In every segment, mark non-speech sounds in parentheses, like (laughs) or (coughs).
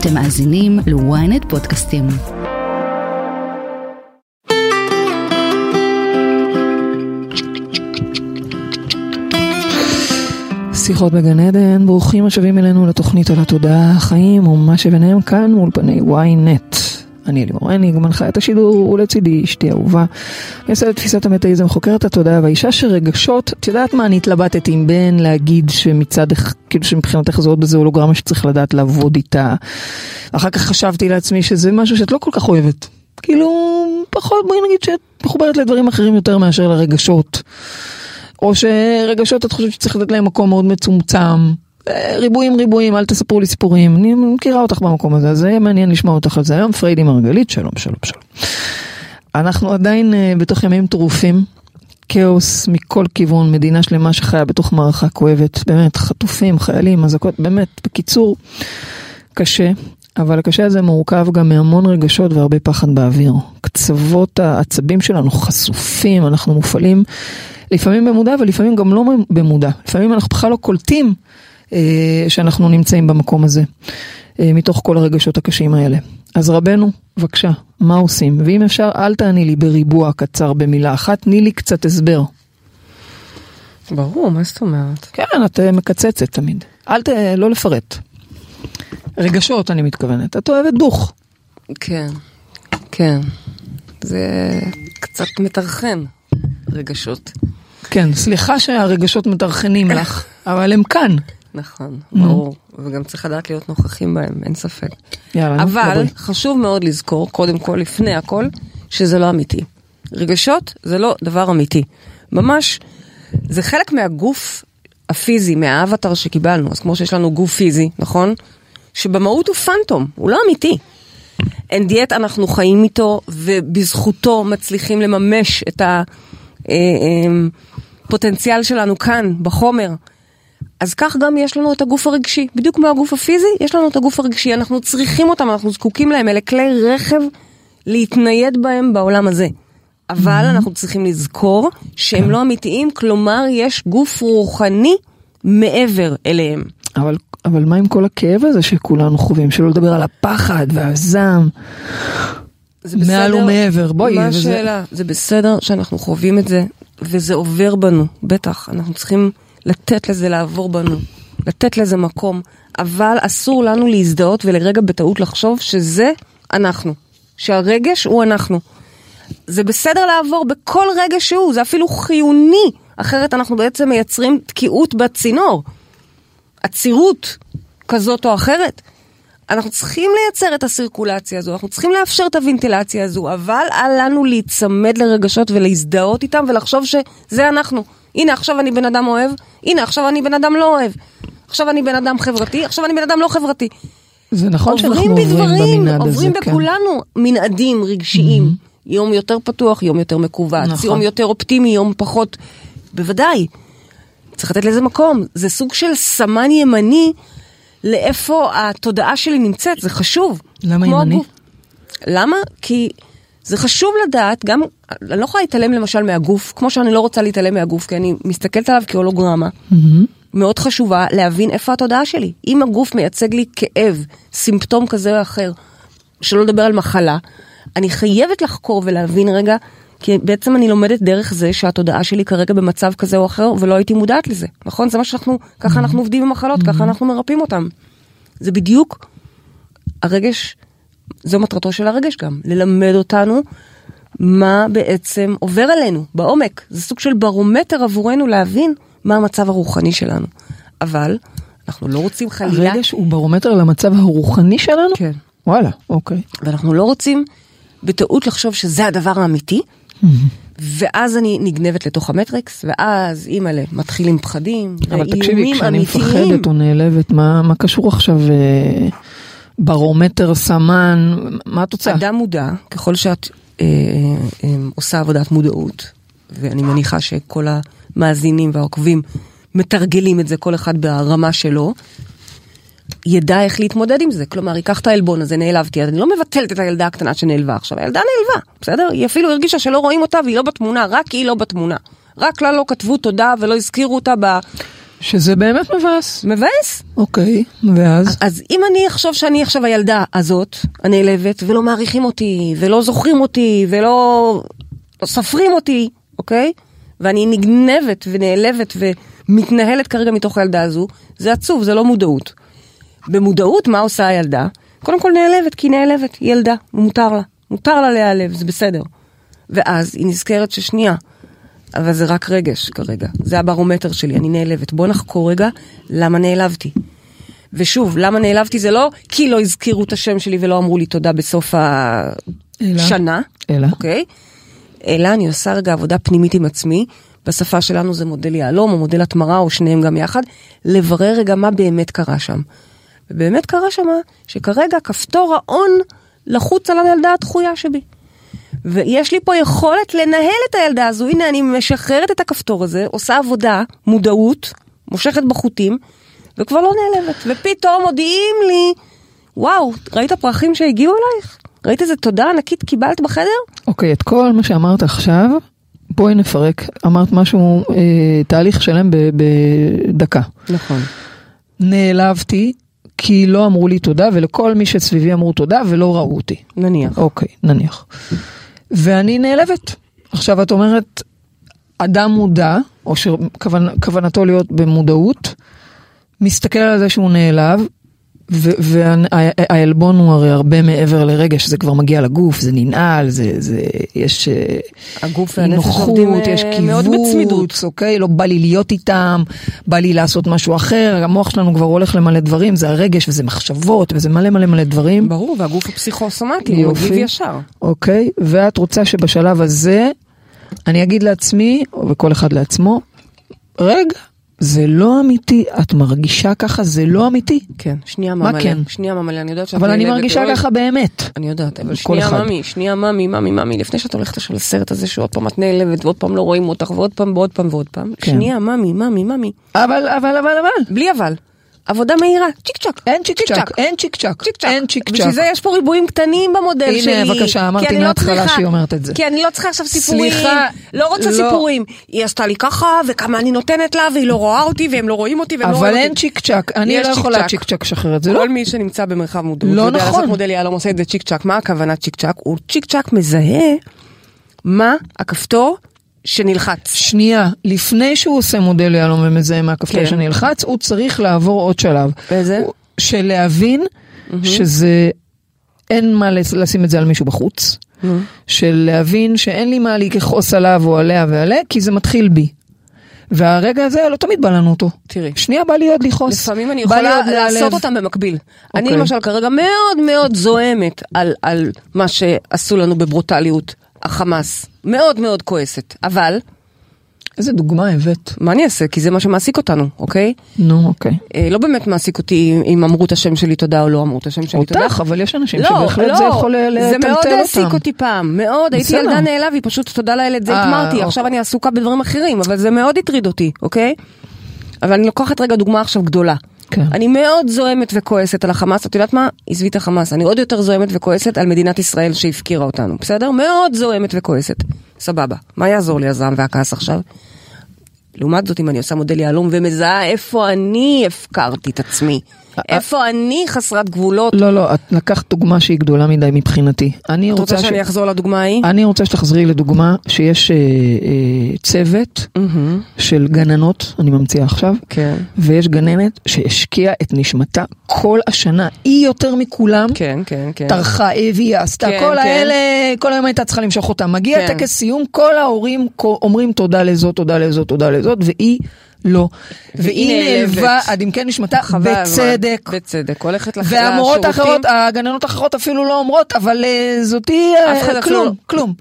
אתם מאזינים ל-ynet פודקאסטים. שיחות בגן עדן, ברוכים השבים אלינו לתוכנית על התודעה, החיים ומה שביניהם כאן מאולפני ynet. אני אלימור הניג, מנחה את השידור ולצידי אשתי אהובה. מייסדת תפיסת המטאיזם, חוקרת התודעה והאישה שרגשות, את יודעת מה, אני התלבטתי עם בן להגיד שמצד, כאילו שמבחינתך זה עוד איזה הולוגרמה שצריך לדעת לעבוד איתה. אחר כך חשבתי לעצמי שזה משהו שאת לא כל כך אוהבת. כאילו, פחות בואי נגיד שאת מחוברת לדברים אחרים יותר מאשר לרגשות. או שרגשות את חושבת שצריך לתת להם מקום מאוד מצומצם. ריבועים ריבועים, אל תספרו לי סיפורים, אני מכירה אותך במקום הזה, זה יהיה מעניין לשמוע אותך על זה היום. פריידי מרגלית, שלום, שלום, שלום. אנחנו עדיין uh, בתוך ימים טרופים, כאוס מכל כיוון, מדינה שלמה שחיה בתוך מערכה כואבת, באמת, חטופים, חיילים, אזעקות, באמת, בקיצור, קשה. אבל הקשה הזה מורכב גם מהמון רגשות והרבה פחד באוויר. קצוות העצבים שלנו חשופים, אנחנו מופעלים לפעמים במודע ולפעמים גם לא במודע. לפעמים אנחנו בכלל לא קולטים אה, שאנחנו נמצאים במקום הזה, אה, מתוך כל הרגשות הקשים האלה. אז רבנו, בבקשה, מה עושים? ואם אפשר, אל תעני לי בריבוע קצר במילה אחת, תני לי קצת הסבר. ברור, מה זאת אומרת? כן, את אה, מקצצת תמיד. אל ת... לא לפרט. רגשות, אני מתכוונת. את אוהבת בוך. כן, כן. זה קצת מטרחן, רגשות. כן, סליחה שהרגשות מטרחנים לך, אבל הם כאן. נכון, ברור. וגם צריך לדעת להיות נוכחים בהם, אין ספק. יאללה, אבל דברי. חשוב מאוד לזכור, קודם כל, לפני הכל, שזה לא אמיתי. רגשות זה לא דבר אמיתי. ממש, זה חלק מהגוף הפיזי, מהאבטר שקיבלנו. אז כמו שיש לנו גוף פיזי, נכון? שבמהות הוא פנטום, הוא לא אמיתי. אין דיאט, אנחנו חיים איתו, ובזכותו מצליחים לממש את הפוטנציאל שלנו כאן, בחומר. אז כך גם יש לנו את הגוף הרגשי. בדיוק כמו הגוף הפיזי, יש לנו את הגוף הרגשי. אנחנו צריכים אותם, אנחנו זקוקים להם. אלה כלי רכב להתנייד בהם בעולם הזה. אבל אנחנו צריכים לזכור שהם לא אמיתיים, כלומר יש גוף רוחני מעבר אליהם. אבל, אבל מה עם כל הכאב הזה שכולנו חווים? שלא לדבר על הפחד והזעם. זה מעל ומעבר, בואי, מה וזה- השאלה? זה בסדר שאנחנו חווים את זה, וזה עובר בנו, בטח. אנחנו צריכים לתת לזה לעבור בנו, לתת לזה מקום, אבל אסור לנו להזדהות ולרגע בטעות לחשוב שזה אנחנו, שהרגש הוא אנחנו. זה בסדר לעבור בכל רגע שהוא, זה אפילו חיוני, אחרת אנחנו בעצם מייצרים תקיעות בצינור. עצירות כזאת או אחרת. אנחנו צריכים לייצר את הסירקולציה הזו, אנחנו צריכים לאפשר את הוונטילציה הזו, אבל אל לנו להיצמד לרגשות ולהזדהות איתם ולחשוב שזה אנחנו. הנה עכשיו אני בן אדם אוהב, הנה עכשיו אני בן אדם לא אוהב. עכשיו אני בן אדם חברתי, עכשיו אני בן אדם לא חברתי. זה נכון שאנחנו עוברים עוברים בדברים, במנעד הזה, עוברים כן. בכולנו מנעדים רגשיים. יום יותר פתוח, יום יותר מכווץ, נכון. יום יותר אופטימי, יום פחות... בוודאי. צריך לתת לזה מקום. זה סוג של סמן ימני לאיפה התודעה שלי נמצאת, זה חשוב. למה ימני? הגוף. למה? כי זה חשוב לדעת, גם, אני לא יכולה להתעלם למשל מהגוף, כמו שאני לא רוצה להתעלם מהגוף, כי אני מסתכלת עליו כהולוגרמה. מאוד חשובה להבין איפה התודעה שלי. אם הגוף מייצג לי כאב, סימפטום כזה או אחר, שלא לדבר על מחלה, אני חייבת לחקור ולהבין רגע, כי בעצם אני לומדת דרך זה שהתודעה שלי כרגע במצב כזה או אחר, ולא הייתי מודעת לזה, נכון? זה מה שאנחנו, ככה אנחנו עובדים עם מחלות, ככה אנחנו מרפאים אותם. זה בדיוק הרגש, זו מטרתו של הרגש גם, ללמד אותנו מה בעצם עובר עלינו בעומק. זה סוג של ברומטר עבורנו להבין מה המצב הרוחני שלנו. אבל אנחנו לא רוצים חלילה, הרגש הוא ברומטר למצב הרוחני שלנו? כן. וואלה, אוקיי. ואנחנו לא רוצים בטעות לחשוב שזה הדבר האמיתי, ואז אני נגנבת לתוך המטריקס, ואז אימא'לה, מתחילים פחדים, אבל תקשיבי, ואיומים כשאני אמיתיים. מפחדת או נעלבת, מה מה קשור עכשיו אה, ברומטר, סמן, מה התוצאה? אדם מודע, ככל שאת אה, אה, עושה עבודת מודעות, ואני מניחה שכל המאזינים והעוקבים מתרגלים את זה, כל אחד ברמה שלו, ידע איך להתמודד עם זה. כלומר, ייקח את העלבון הזה, נעלבתי, אני לא מבטלת את הילדה הקטנה שנעלבה עכשיו, הילדה נעלבה, בסדר? היא אפילו הרגישה שלא רואים אותה והיא לא בתמונה, רק היא לא בתמונה. רק לה לא כתבו תודה ולא הזכירו אותה ב... שזה באמת מבאס. מבאס. אוקיי, ואז? אז אם אני אחשוב שאני עכשיו הילדה הזאת, הנעלבת, ולא מעריכים אותי, ולא זוכרים אותי, ולא לא סופרים אותי, אוקיי? ואני נגנבת ונעלבת ומתנהלת כרגע מתוך הילדה הזו, זה עצוב, זה לא מודעות. במודעות, מה עושה הילדה? קודם כל נעלבת, כי היא נעלבת, היא ילדה, מותר לה. מותר לה להיעלב, זה בסדר. ואז היא נזכרת ששנייה, אבל זה רק רגש כרגע, זה הברומטר שלי, אני נעלבת. בוא נחקור רגע למה נעלבתי. ושוב, למה נעלבתי זה לא כי לא הזכירו את השם שלי ולא אמרו לי תודה בסוף השנה, אלא? אוקיי? אלא אני עושה רגע עבודה פנימית עם עצמי, בשפה שלנו זה מודל יהלום או מודל התמרה או שניהם גם יחד, לברר רגע מה באמת קרה שם. ובאמת קרה שם שכרגע כפתור ההון לחוץ על הילדה הדחויה שבי. ויש לי פה יכולת לנהל את הילדה הזו, הנה אני משחררת את הכפתור הזה, עושה עבודה, מודעות, מושכת בחוטים, וכבר לא נעלבת. ופתאום מודיעים לי, וואו, ראית פרחים שהגיעו אלייך? ראית איזה תודה ענקית קיבלת בחדר? אוקיי, את כל מה שאמרת עכשיו, בואי נפרק. אמרת משהו, אה, תהליך שלם בדקה. נכון. נעלבתי כי לא אמרו לי תודה, ולכל מי שסביבי אמרו תודה ולא ראו אותי. נניח. אוקיי, נניח. ואני נעלבת. עכשיו את אומרת, אדם מודע, או שכוונתו להיות במודעות, מסתכל על זה שהוא נעלב, והעלבון הוא הרי הרבה מעבר לרגש, זה כבר מגיע לגוף, זה ננעל, זה, זה, יש אה, הגוף נוחות, יש אה, בצמידות. קיבוץ, אוקיי? לא בא לי להיות איתם, בא לי לעשות משהו אחר, המוח שלנו כבר הולך למלא דברים, זה הרגש וזה מחשבות וזה מלא מלא מלא דברים. ברור, והגוף הוא יופי. מגיב ישר. אוקיי, ואת רוצה שבשלב הזה, אני אגיד לעצמי, וכל אחד לעצמו, רגע, זה לא אמיתי, את מרגישה ככה, זה לא אמיתי. כן, שנייה מה ממלא. כן? שנייה ממלא, אני יודעת שאת אבל אני מרגישה אוי, ככה באמת. אני יודעת, אבל שנייה אחד. ממי, שנייה ממי, ממי, ממי, לפני שאת הולכת עכשיו לסרט הזה שעוד פעם את נעלבת ועוד פעם לא רואים אותך ועוד פעם ועוד פעם ועוד פעם, כן. שנייה ממי, ממי, ממי, אבל, אבל, אבל, אבל. בלי אבל, עבודה מהירה, צ'יק צ'אק, אין צ'יק צ'אק, אין צ'יק צ'אק. אין צ'יק צ'אק. בשביל זה יש פה ריבועים קטנים במודל הנה, שלי. בבקשה, כי אמרתי לא מההתחלה צריכה- שהיא אומרת את זה. כי אני לא צריכה עכשיו סיפורים. סליחה, לא רוצה לא. סיפורים. היא עשתה לי ככה, וכמה אני נותנת לה, והיא לא רואה אותי, והם לא רואים אותי, והם לא אבל רואים אין אותי. צ'יק צ'אק, אני לא יכולה. צ'יק צ'אק לשחרר את זה, לא? כל מי שנמצא במרחב מודעות, לא יודע נכון. לעשות מודל יהלום עושה את זה צ'יק צ'אק. מה הכוונה צ'יק צ'אק? הוא צ'יק צ'אק מזהה מה הכפתור שנלחץ. שנייה, לפני שהוא עושה מודל יהלום ומזהה מהכפתור כן. שנלחץ, הוא צריך לעבור עוד שלב. באיזה? הוא- של להבין שזה, אין מה לשים את זה על מישהו בחוץ. של להבין שאין לי מה לכעוס עליו או עליה ועליה, כי זה מתחיל בי. והרגע הזה לא תמיד בא לנו אותו. תראי. שנייה בא לי עוד לכעוס. לפעמים אני יכולה. לעשות אותם במקביל. אני אוקיי. למשל כרגע מאוד מאוד זועמת על, על מה שעשו לנו בברוטליות, החמאס. מאוד מאוד כועסת. אבל, איזה דוגמה הבאת. מה אני אעשה? כי זה מה שמעסיק אותנו, אוקיי? נו, אוקיי. אה, לא באמת מעסיק אותי אם אמרו את השם שלי תודה או לא אמרו את השם שלי תודה. אותך, אבל יש אנשים לא, שבהחלט לא, זה יכול לטלטל אותם. זה מאוד העסיק אותי פעם, מאוד, הייתי בסדר. ילדה נעלב, היא פשוט תודה לאל את זה אה, התמרתי, אוקיי. עכשיו אני עסוקה בדברים אחרים, אבל זה מאוד הטריד אותי, אוקיי? אבל אני לוקחת רגע דוגמה עכשיו גדולה. כן. אני מאוד זועמת וכועסת על החמאס, את יודעת מה? עזבי את החמאס, אני עוד יותר זועמת וכועסת על מדינת ישראל שהפקירה אותנו, בסדר? מאוד זועמת וכועסת. סבבה. מה יעזור לי הזעם והכעס עכשיו? לעומת זאת, אם אני עושה מודל יהלום ומזהה איפה אני הפקרתי את עצמי, איפה אני חסרת גבולות, לא, לא, את לקחת דוגמה שהיא גדולה מדי מבחינתי. אני את רוצה, רוצה שאני אחזור לדוגמה ההיא? אני רוצה שתחזרי לדוגמה שיש אה, אה, צוות. של גננות, אני ממציאה עכשיו, כן. ויש גננת שהשקיעה את נשמתה כל השנה, היא יותר מכולם. כן, כן, כן. טרחה, הביאה, עשתה, כן, כל כן. האלה, כל היום הייתה צריכה למשוך אותם. מגיע. טקס סיום, כל ההורים אומרים תודה לזאת, תודה לזאת, תודה לזאת, והיא לא. והיא. נעלבה עד עמקי נשמתה, חבל. בצדק. בצדק. הולכת לח- והמורות לשירותים. האחרות, הגננות האחרות אפילו לא אומרות, אבל אה, זאתי אה, כלום, לא- כלום.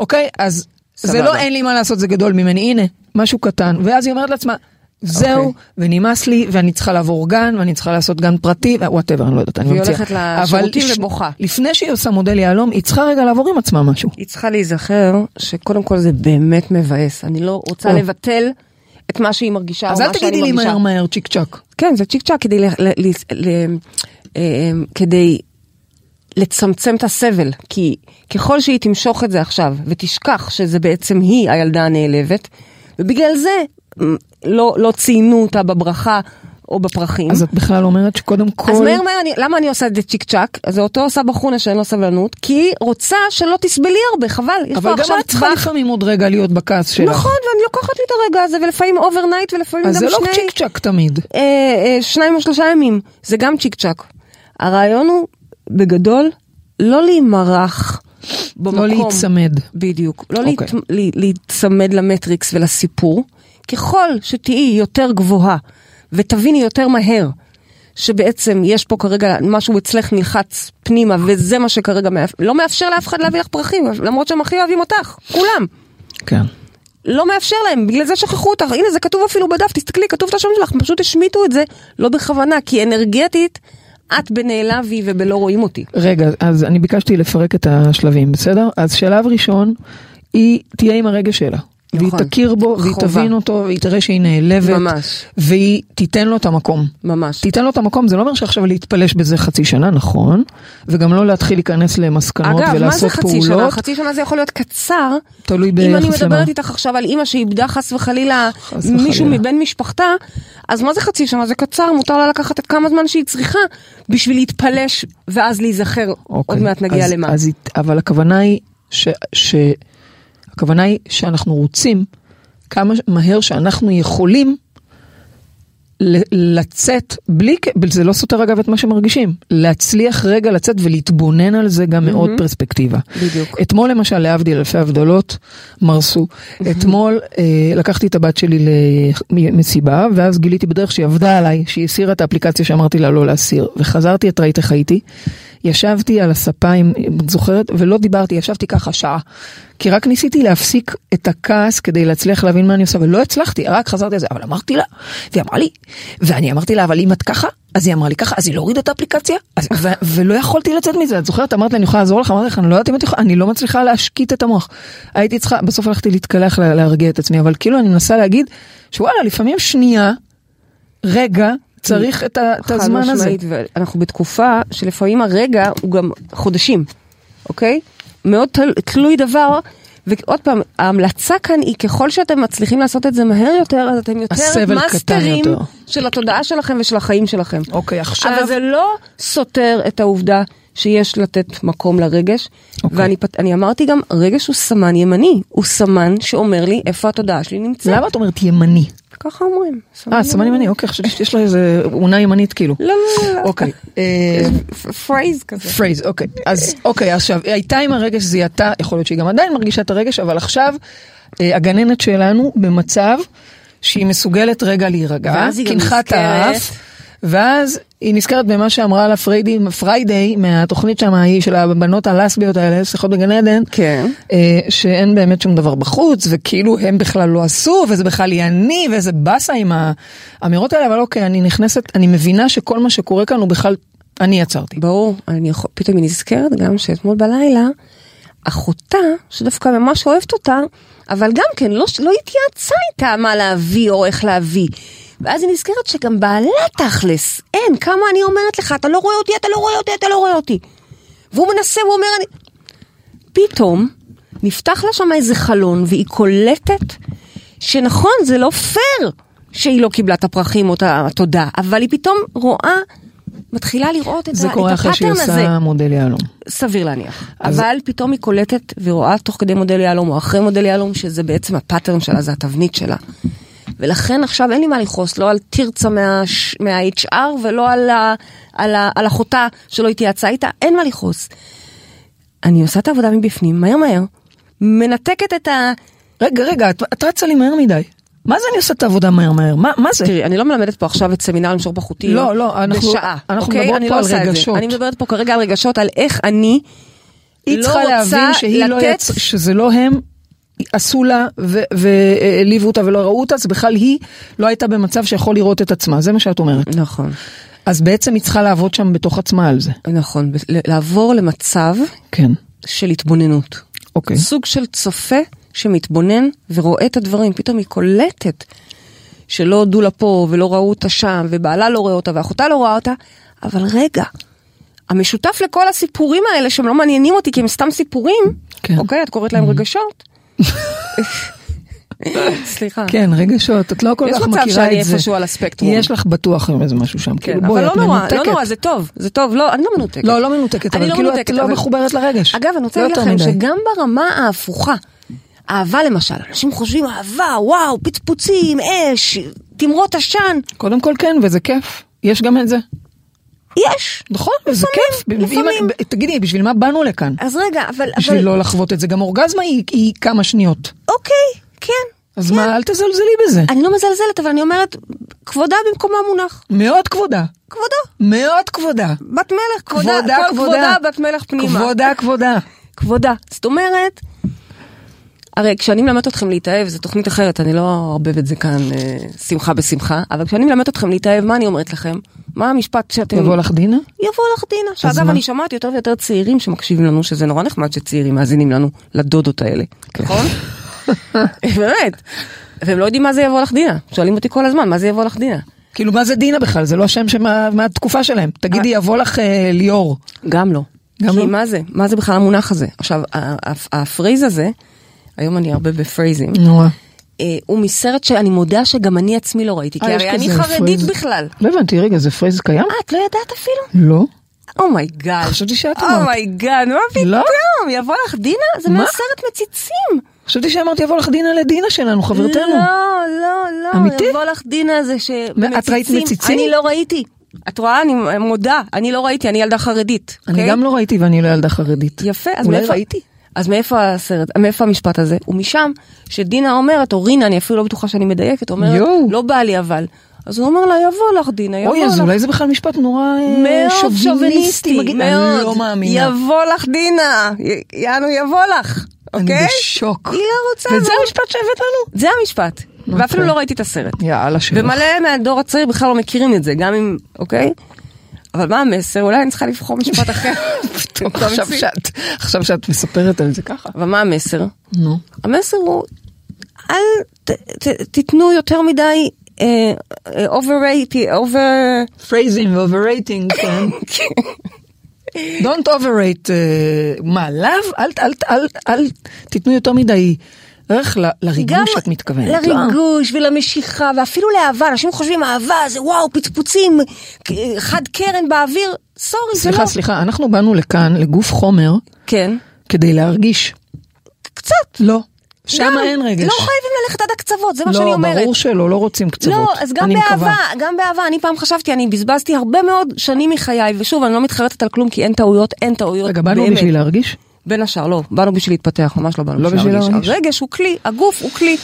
אוקיי, אז זה. לא אין לי מה לעשות, זה גדול ממני, הנה, משהו קטן. ואז היא אומרת לעצמה, זהו, אוקיי. ונמאס לי, ואני צריכה לעבור גן, ואני צריכה לעשות גן פרטי, whatever, אני לא יודעת, אני והיא ממציאה. הולכת אבל לשירותים לש- ובוכה. לפני שהיא עושה מודל יהלום, היא צריכה רגע לעבור עם עצמה משהו. היא צריכה להיזכר שקודם כל זה באמת מבאס. אני לא רוצה. לבטל את מה שהיא מרגישה או אז אל תגידי לי. מהר מהר צ'יק צ'אק. כן, זה צ'יק צ'אק כדי, ל, ל, ל, ל, אה, כדי לצמצם את הסבל. כי ככל שהיא תמשוך את זה עכשיו ותשכח שזה בעצם היא הילדה הנעלבת, ובגלל זה מ, לא, לא ציינו אותה בברכה או בפרחים. אז את בכלל אומרת שקודם כל... אז מהר מהר, אני, למה אני עושה את זה צ'יק צ'אק? אז זה אותו בחונה שאין לו סבלנות, כי היא רוצה שלא תסבלי הרבה, חבל. אבל גם את צריכה. לפעמים עוד רגע להיות בכעס שלך. נכון, ואני לוקחת לי את הרגע הזה, ולפעמים overnight, ולפעמים אז גם זה לא שני... צ'יק צ'אק תמיד. אה, אה, שניים או שלושה ימים, זה גם צ'יק צ'אק. הרעיון הוא, בגדול, לא להימרח במקום. לא להיצמד. בדיוק. לא אוקיי. להת, לה- להיצמד ל matrix ולסיפור. ככל שתהיי יותר גבוהה ותביני יותר מהר שבעצם יש פה כרגע משהו אצלך נלחץ פנימה וזה מה שכרגע מאפ... לא מאפשר לאף אחד להביא לך פרחים למרות שהם הכי אוהבים אותך, כולם. כן. לא מאפשר להם, בגלל זה שכחו אותך, הנה זה כתוב אפילו בדף, תסתכלי, כתוב את השם שלך, פשוט השמיטו את זה, לא בכוונה, כי אנרגטית, את בנעלבי ובלא רואים אותי. רגע, אז אני ביקשתי לפרק את השלבים, בסדר? אז שלב ראשון, היא תהיה עם הרגש שלה. והיא נכון. תכיר בו, והיא חובה. תבין אותו, והיא תראה שהיא נעלבת. ממש. והיא תיתן לו את המקום. ממש. תיתן לו את המקום, זה לא אומר שעכשיו להתפלש בזה חצי שנה, נכון? וגם לא להתחיל להיכנס למסקנות אגב, מה זה ולעשות חצי שנה? פעולות. חצי שנה זה יכול להיות קצר. תלוי אם אני ביחס למה. מדברת איתך עכשיו על אימא שאיבדה חס וחלילה חס מישהו וחלילה. מבן משפחתה, אז מה זה חצי שנה? זה קצר, מותר לה לקחת את כמה זמן שהיא צריכה בשביל להתפלש ואז להיזכר. עוד אוקיי, מעט נגיע אז- למה. אז, אבל הכוונה היא, ש, ש, הכוונה היא שאנחנו רוצים כמה מהר שאנחנו יכולים לצאת בלי, זה לא סותר אגב את מה שמרגישים, להצליח רגע לצאת ולהתבונן על זה גם מאוד פרספקטיבה. בדיוק. אתמול למשל, להבדיל אלפי הבדלות, מרסו. אתמול אה, לקחתי את הבת שלי למסיבה, ואז גיליתי בדרך שהיא עבדה עליי, שהיא הסירה את האפליקציה שאמרתי לה לא להסיר. וחזרתי, את ראית איך הייתי. ישבתי על הספה, אם את זוכרת, ולא דיברתי, ישבתי ככה שעה. כי רק ניסיתי להפסיק את הכעס כדי להצליח להבין מה אני עושה, ולא הצלחתי, רק חזרתי על זה, אבל אמרתי לה, והיא אמרה לי, ואני אמרתי לה, אבל אם את ככה, אז היא אמרה לי ככה, אז היא לא הורידה את האפליקציה, אז, ו- ולא יכולתי לצאת מזה, את זוכרת, אמרת לי, אני יכולה לעזור לך, אמרתי לך, אני לא יודעת אם את יכולה, אני לא מצליחה להשקיט את המוח. הייתי צריכה, בסוף הלכתי להתקלח לה- להרגיע את עצמי, אבל כאילו אני מנסה להגיד, שוואלה, לפעמים שנייה, רגע, צריך את, ה- את חד הזמן הזה. משמעית, ואנחנו בתקופה שלפעמים הרגע הוא גם חודשים, אוקיי? מאוד תל, תלוי דבר, ועוד פעם, ההמלצה כאן היא ככל שאתם מצליחים לעשות את זה מהר יותר, אז אתם יותר מאסטרים יותר. של התודעה שלכם ושל החיים שלכם. אוקיי, עכשיו... אבל זה לא סותר את העובדה שיש לתת מקום לרגש. אוקיי. ואני אני אמרתי גם, רגש הוא סמן ימני, הוא סמן שאומר לי איפה התודעה שלי נמצאת. למה את אומרת ימני? ככה אומרים. אה, סמן ימני, אוקיי, חשבתי שיש לה איזה אונה ימנית כאילו. לא, לא, לא. אוקיי. אה, phrase כזה. phrase, אוקיי. אז אוקיי, עכשיו, היא הייתה עם הרגש, זיהתה, יכול להיות שהיא גם עדיין מרגישה את הרגש, אבל עכשיו אה, הגננת שלנו במצב שהיא מסוגלת רגע להירגע, נזכרת. האף, ואז היא נזכרת במה שאמרה לה פריידי, פריידי, מהתוכנית שם ההיא של הבנות הלסביות האלה, שיחות בגן עדן, כן. אה, שאין באמת שום דבר בחוץ, וכאילו הם בכלל לא עשו, וזה בכלל היא אני, ואיזה באסה עם האמירות האלה, אבל אוקיי, אני נכנסת, אני מבינה שכל מה שקורה כאן הוא בכלל, אני יצרתי. ברור, אני יכול, פתאום היא נזכרת גם שאתמול בלילה, אחותה, שדווקא ממש אוהבת אותה, אבל גם כן לא, לא התייעצה איתה מה להביא או איך להביא. ואז היא נזכרת שגם בעלה תכלס, אין, כמה אני אומרת לך, אתה לא רואה אותי, אתה לא רואה אותי, אתה לא רואה אותי. והוא מנסה, הוא אומר, אני... פתאום נפתח לה שם איזה חלון, והיא קולטת שנכון, זה לא פייר שהיא לא קיבלה את הפרחים או את התודה, אבל היא פתאום רואה, מתחילה לראות את, זה ה, קורה את אחרי שהיא ה pattern הזה. עושה מודל יהלום. סביר להניח. אז- אבל פתאום היא קולטת ורואה תוך כדי מודל יהלום או אחרי מודל יהלום שזה בעצם ה pattern שלה, זה התבנית שלה. ולכן עכשיו אין לי מה לכעוס, לא על תרצה מה, מה-HR ולא על, ה, על, ה, על אחותה שלא התייעצה איתה, אין מה לכעוס. אני עושה את העבודה מבפנים, מהר מהר, מנתקת את ה... רגע, רגע, את, את רצה לי מהר מדי. מה זה אני עושה את העבודה מהר מהר? מה, מה זה? תראי, אני לא מלמדת פה עכשיו את סמינר למשוך בחוטי. לא, לא, אנחנו- בשעה. אנחנו אוקיי? מדברות אני פה לא על. רגשות. אני מדברת פה כרגע על רגשות, על איך אני היא לא צריכה להבין שהיא לא יצ... שזה לא הם עשו לה והעליבו אותה ולא ראו אותה, אז בכלל היא לא הייתה במצב שיכול לראות את עצמה, זה מה שאת אומרת. נכון, אז בעצם היא צריכה לעבוד שם בתוך עצמה על זה. נכון, לעבור למצב כן, של התבוננות. אוקיי. סוג של צופה שמתבונן ורואה את הדברים, פתאום היא קולטת שלא הודו לה פה ולא ראו אותה שם, ובעלה לא רואה אותה ואחותה לא רואה אותה, אבל רגע, המשותף לכל הסיפורים האלה שהם לא מעניינים אותי כי הם סתם סיפורים, כן. אוקיי, את קוראת להם רגשות, סליחה. כן, רגשות, את לא כל יש כך מצב מכירה שאני את זה. איפשהו על הספקטרום. יש לך בטוח איזה משהו שם. כן, כאילו, בואי, אבל את לא נורא, מנותקת. לא נורא, זה טוב, זה טוב, לא, אני לא מנותקת. לא, לא מנותקת, אבל לא כאילו את מנותקת, לא אבל- מחוברת לרגש. אגב, אני רוצה לא להגיד לכם. שגם ברמה ההפוכה, אהבה למשל, אנשים חושבים אהבה, וואו, פצפוצים, אש, תמרות עשן, קודם כל כן, וזה כיף. יש גם את זה. יש. נכון, וזה כיף. לפעמים. אם- תגידי, בשביל מה באנו לכאן? אז רגע, אבל... בשביל אבל- לא לחוות את זה. גם אורגזמה היא- היא כמה שניות. אוקיי, כן. אז כן. מה, אל תזלזלי בזה. אני לא מזלזלת, אבל אני אומרת, כבודה במקומה מונח. מאוד כבודה. כבודה. מאוד כבודה. בת מלך, כבודה, כבודה, כבודה. כבודה בת מלך פנימה. כבודה, כבודה. כבודה. זאת אומרת, הרי כשאני מלמדת אתכם להתאהב, זו תוכנית אחרת, אני לא אערבב את זה כאן אה, שמחה בשמחה, אבל כשאני מלמדת אתכם להתאהב, מה אני אומרת לכם? מה המשפט שאתם... יבוא לך דינה? יבוא לך דינה. שאגב, מה? אני שומעת יותר ויותר צעירים שמקשיבים לנו, שזה נורא נחמד שצעירים מאזינים לנו, לדודות האלה, כן. נכון? (laughs) באמת. והם לא יודעים מה זה יבוא לך דינה. שואלים אותי כל הזמן, מה זה יבוא לך דינה? כאילו, מה זה דינה בכלל? זה לא השם שמה- מהתקופה שלהם. תגידי, יבוא לך אה, ליאור. גם לא. גם כי לא? מה זה? מה זה בכלל המונח הזה? עכשיו, ה- ה- ה phrase הזה, היום אני הרבה ב phrase ים, נורא. אה, הוא מסרט שאני מודה שגם אני עצמי לא ראיתי, כי אה, הרי אני חרדית. בכלל. לא הבנתי, רגע, זה phrase קיים? אה, את לא ידעת אפילו? לא. Oh my God. חשבתי שאת אמרת. Oh my God, מה לא? פתאום? יבוא לך דינה? זה מה? מהסרט מציצים. חשבתי שאמרת יבוא לך דינה לדינה שלנו, חברתנו. לא, לא, לא. אמיתי? יבוא לך דינה זה ש... את ראית מציצים? אני לא ראיתי. את רואה? אני מודה, אני לא ראיתי, אני ילדה חרדית. אני אוקיי? גם לא ראיתי ואני לא ילדה חרדית. יפה, אז אולי מאיפה... ראיתי. אז מאיפה הסרט, מאיפה המשפט הזה? ומשם שדינה אומרת, או רינה, אני אפילו לא בטוחה שאני מדייקת, אומרת, יואו. לא בא לי אבל. אז הוא אומר לה, יבוא לך דינה, יבוא אוי, אז לך. אולי זה בכלל משפט נורא אה, שוביניסטי. מגעיל. מאוד. אני לא מאמינה. יבוא לך דינה, י- יענו יבוא לך, אני אוקיי? בשוק. היא לא רוצה. וזה לא. המשפט שהבאת לנו? זה המשפט. ואפילו לא ראיתי את הסרט. יאללה שלך. ומלא מהדור הצעיר בכלל לא מכירים את זה, גם אם, אוקיי? אבל מה המסר? אולי אני צריכה לבחור משפט אחר. (laughs) עכשיו שאת- מספרת על זה ככה. אבל מה המסר? נו. המסר הוא, אל תיתנו יותר מדי אה, overrate, over... praising ו overrating, (laughs) כן. Don't overrate, אה, מה, לאו? אל, אל, אל, אל תיתנו יותר מדי ערך ל- לריגוש שאת מתכוונת. לא? לריגוש ולמשיכה ואפילו לאהבה, אנשים חושבים אהבה זה וואו פצפוצים, חד קרן באוויר, סורי זה סליחה, לא. סליחה, אנחנו באנו לכאן, לגוף חומר, כן, כדי להרגיש. קצת. לא. שם גם, אין רגש. לא חייבים ללכת עד הקצוות, זה מה שאני לא, אומרת. ברור שלא, לא רוצים קצוות. לא, אז גם באהבה, מקווה. גם באהבה, אני פעם חשבתי, אני בזבזתי הרבה מאוד שנים מחיי, ושוב, אני לא מתחרטת על כלום, כי אין טעויות, אין טעויות, רגע, באנו באמת. בשביל להרגיש? בין השאר, לא, באנו בשביל להתפתח, ממש לא באנו לא בשביל להרגיש. להרגיש. הרגש הוא כלי, הגוף הוא כלי.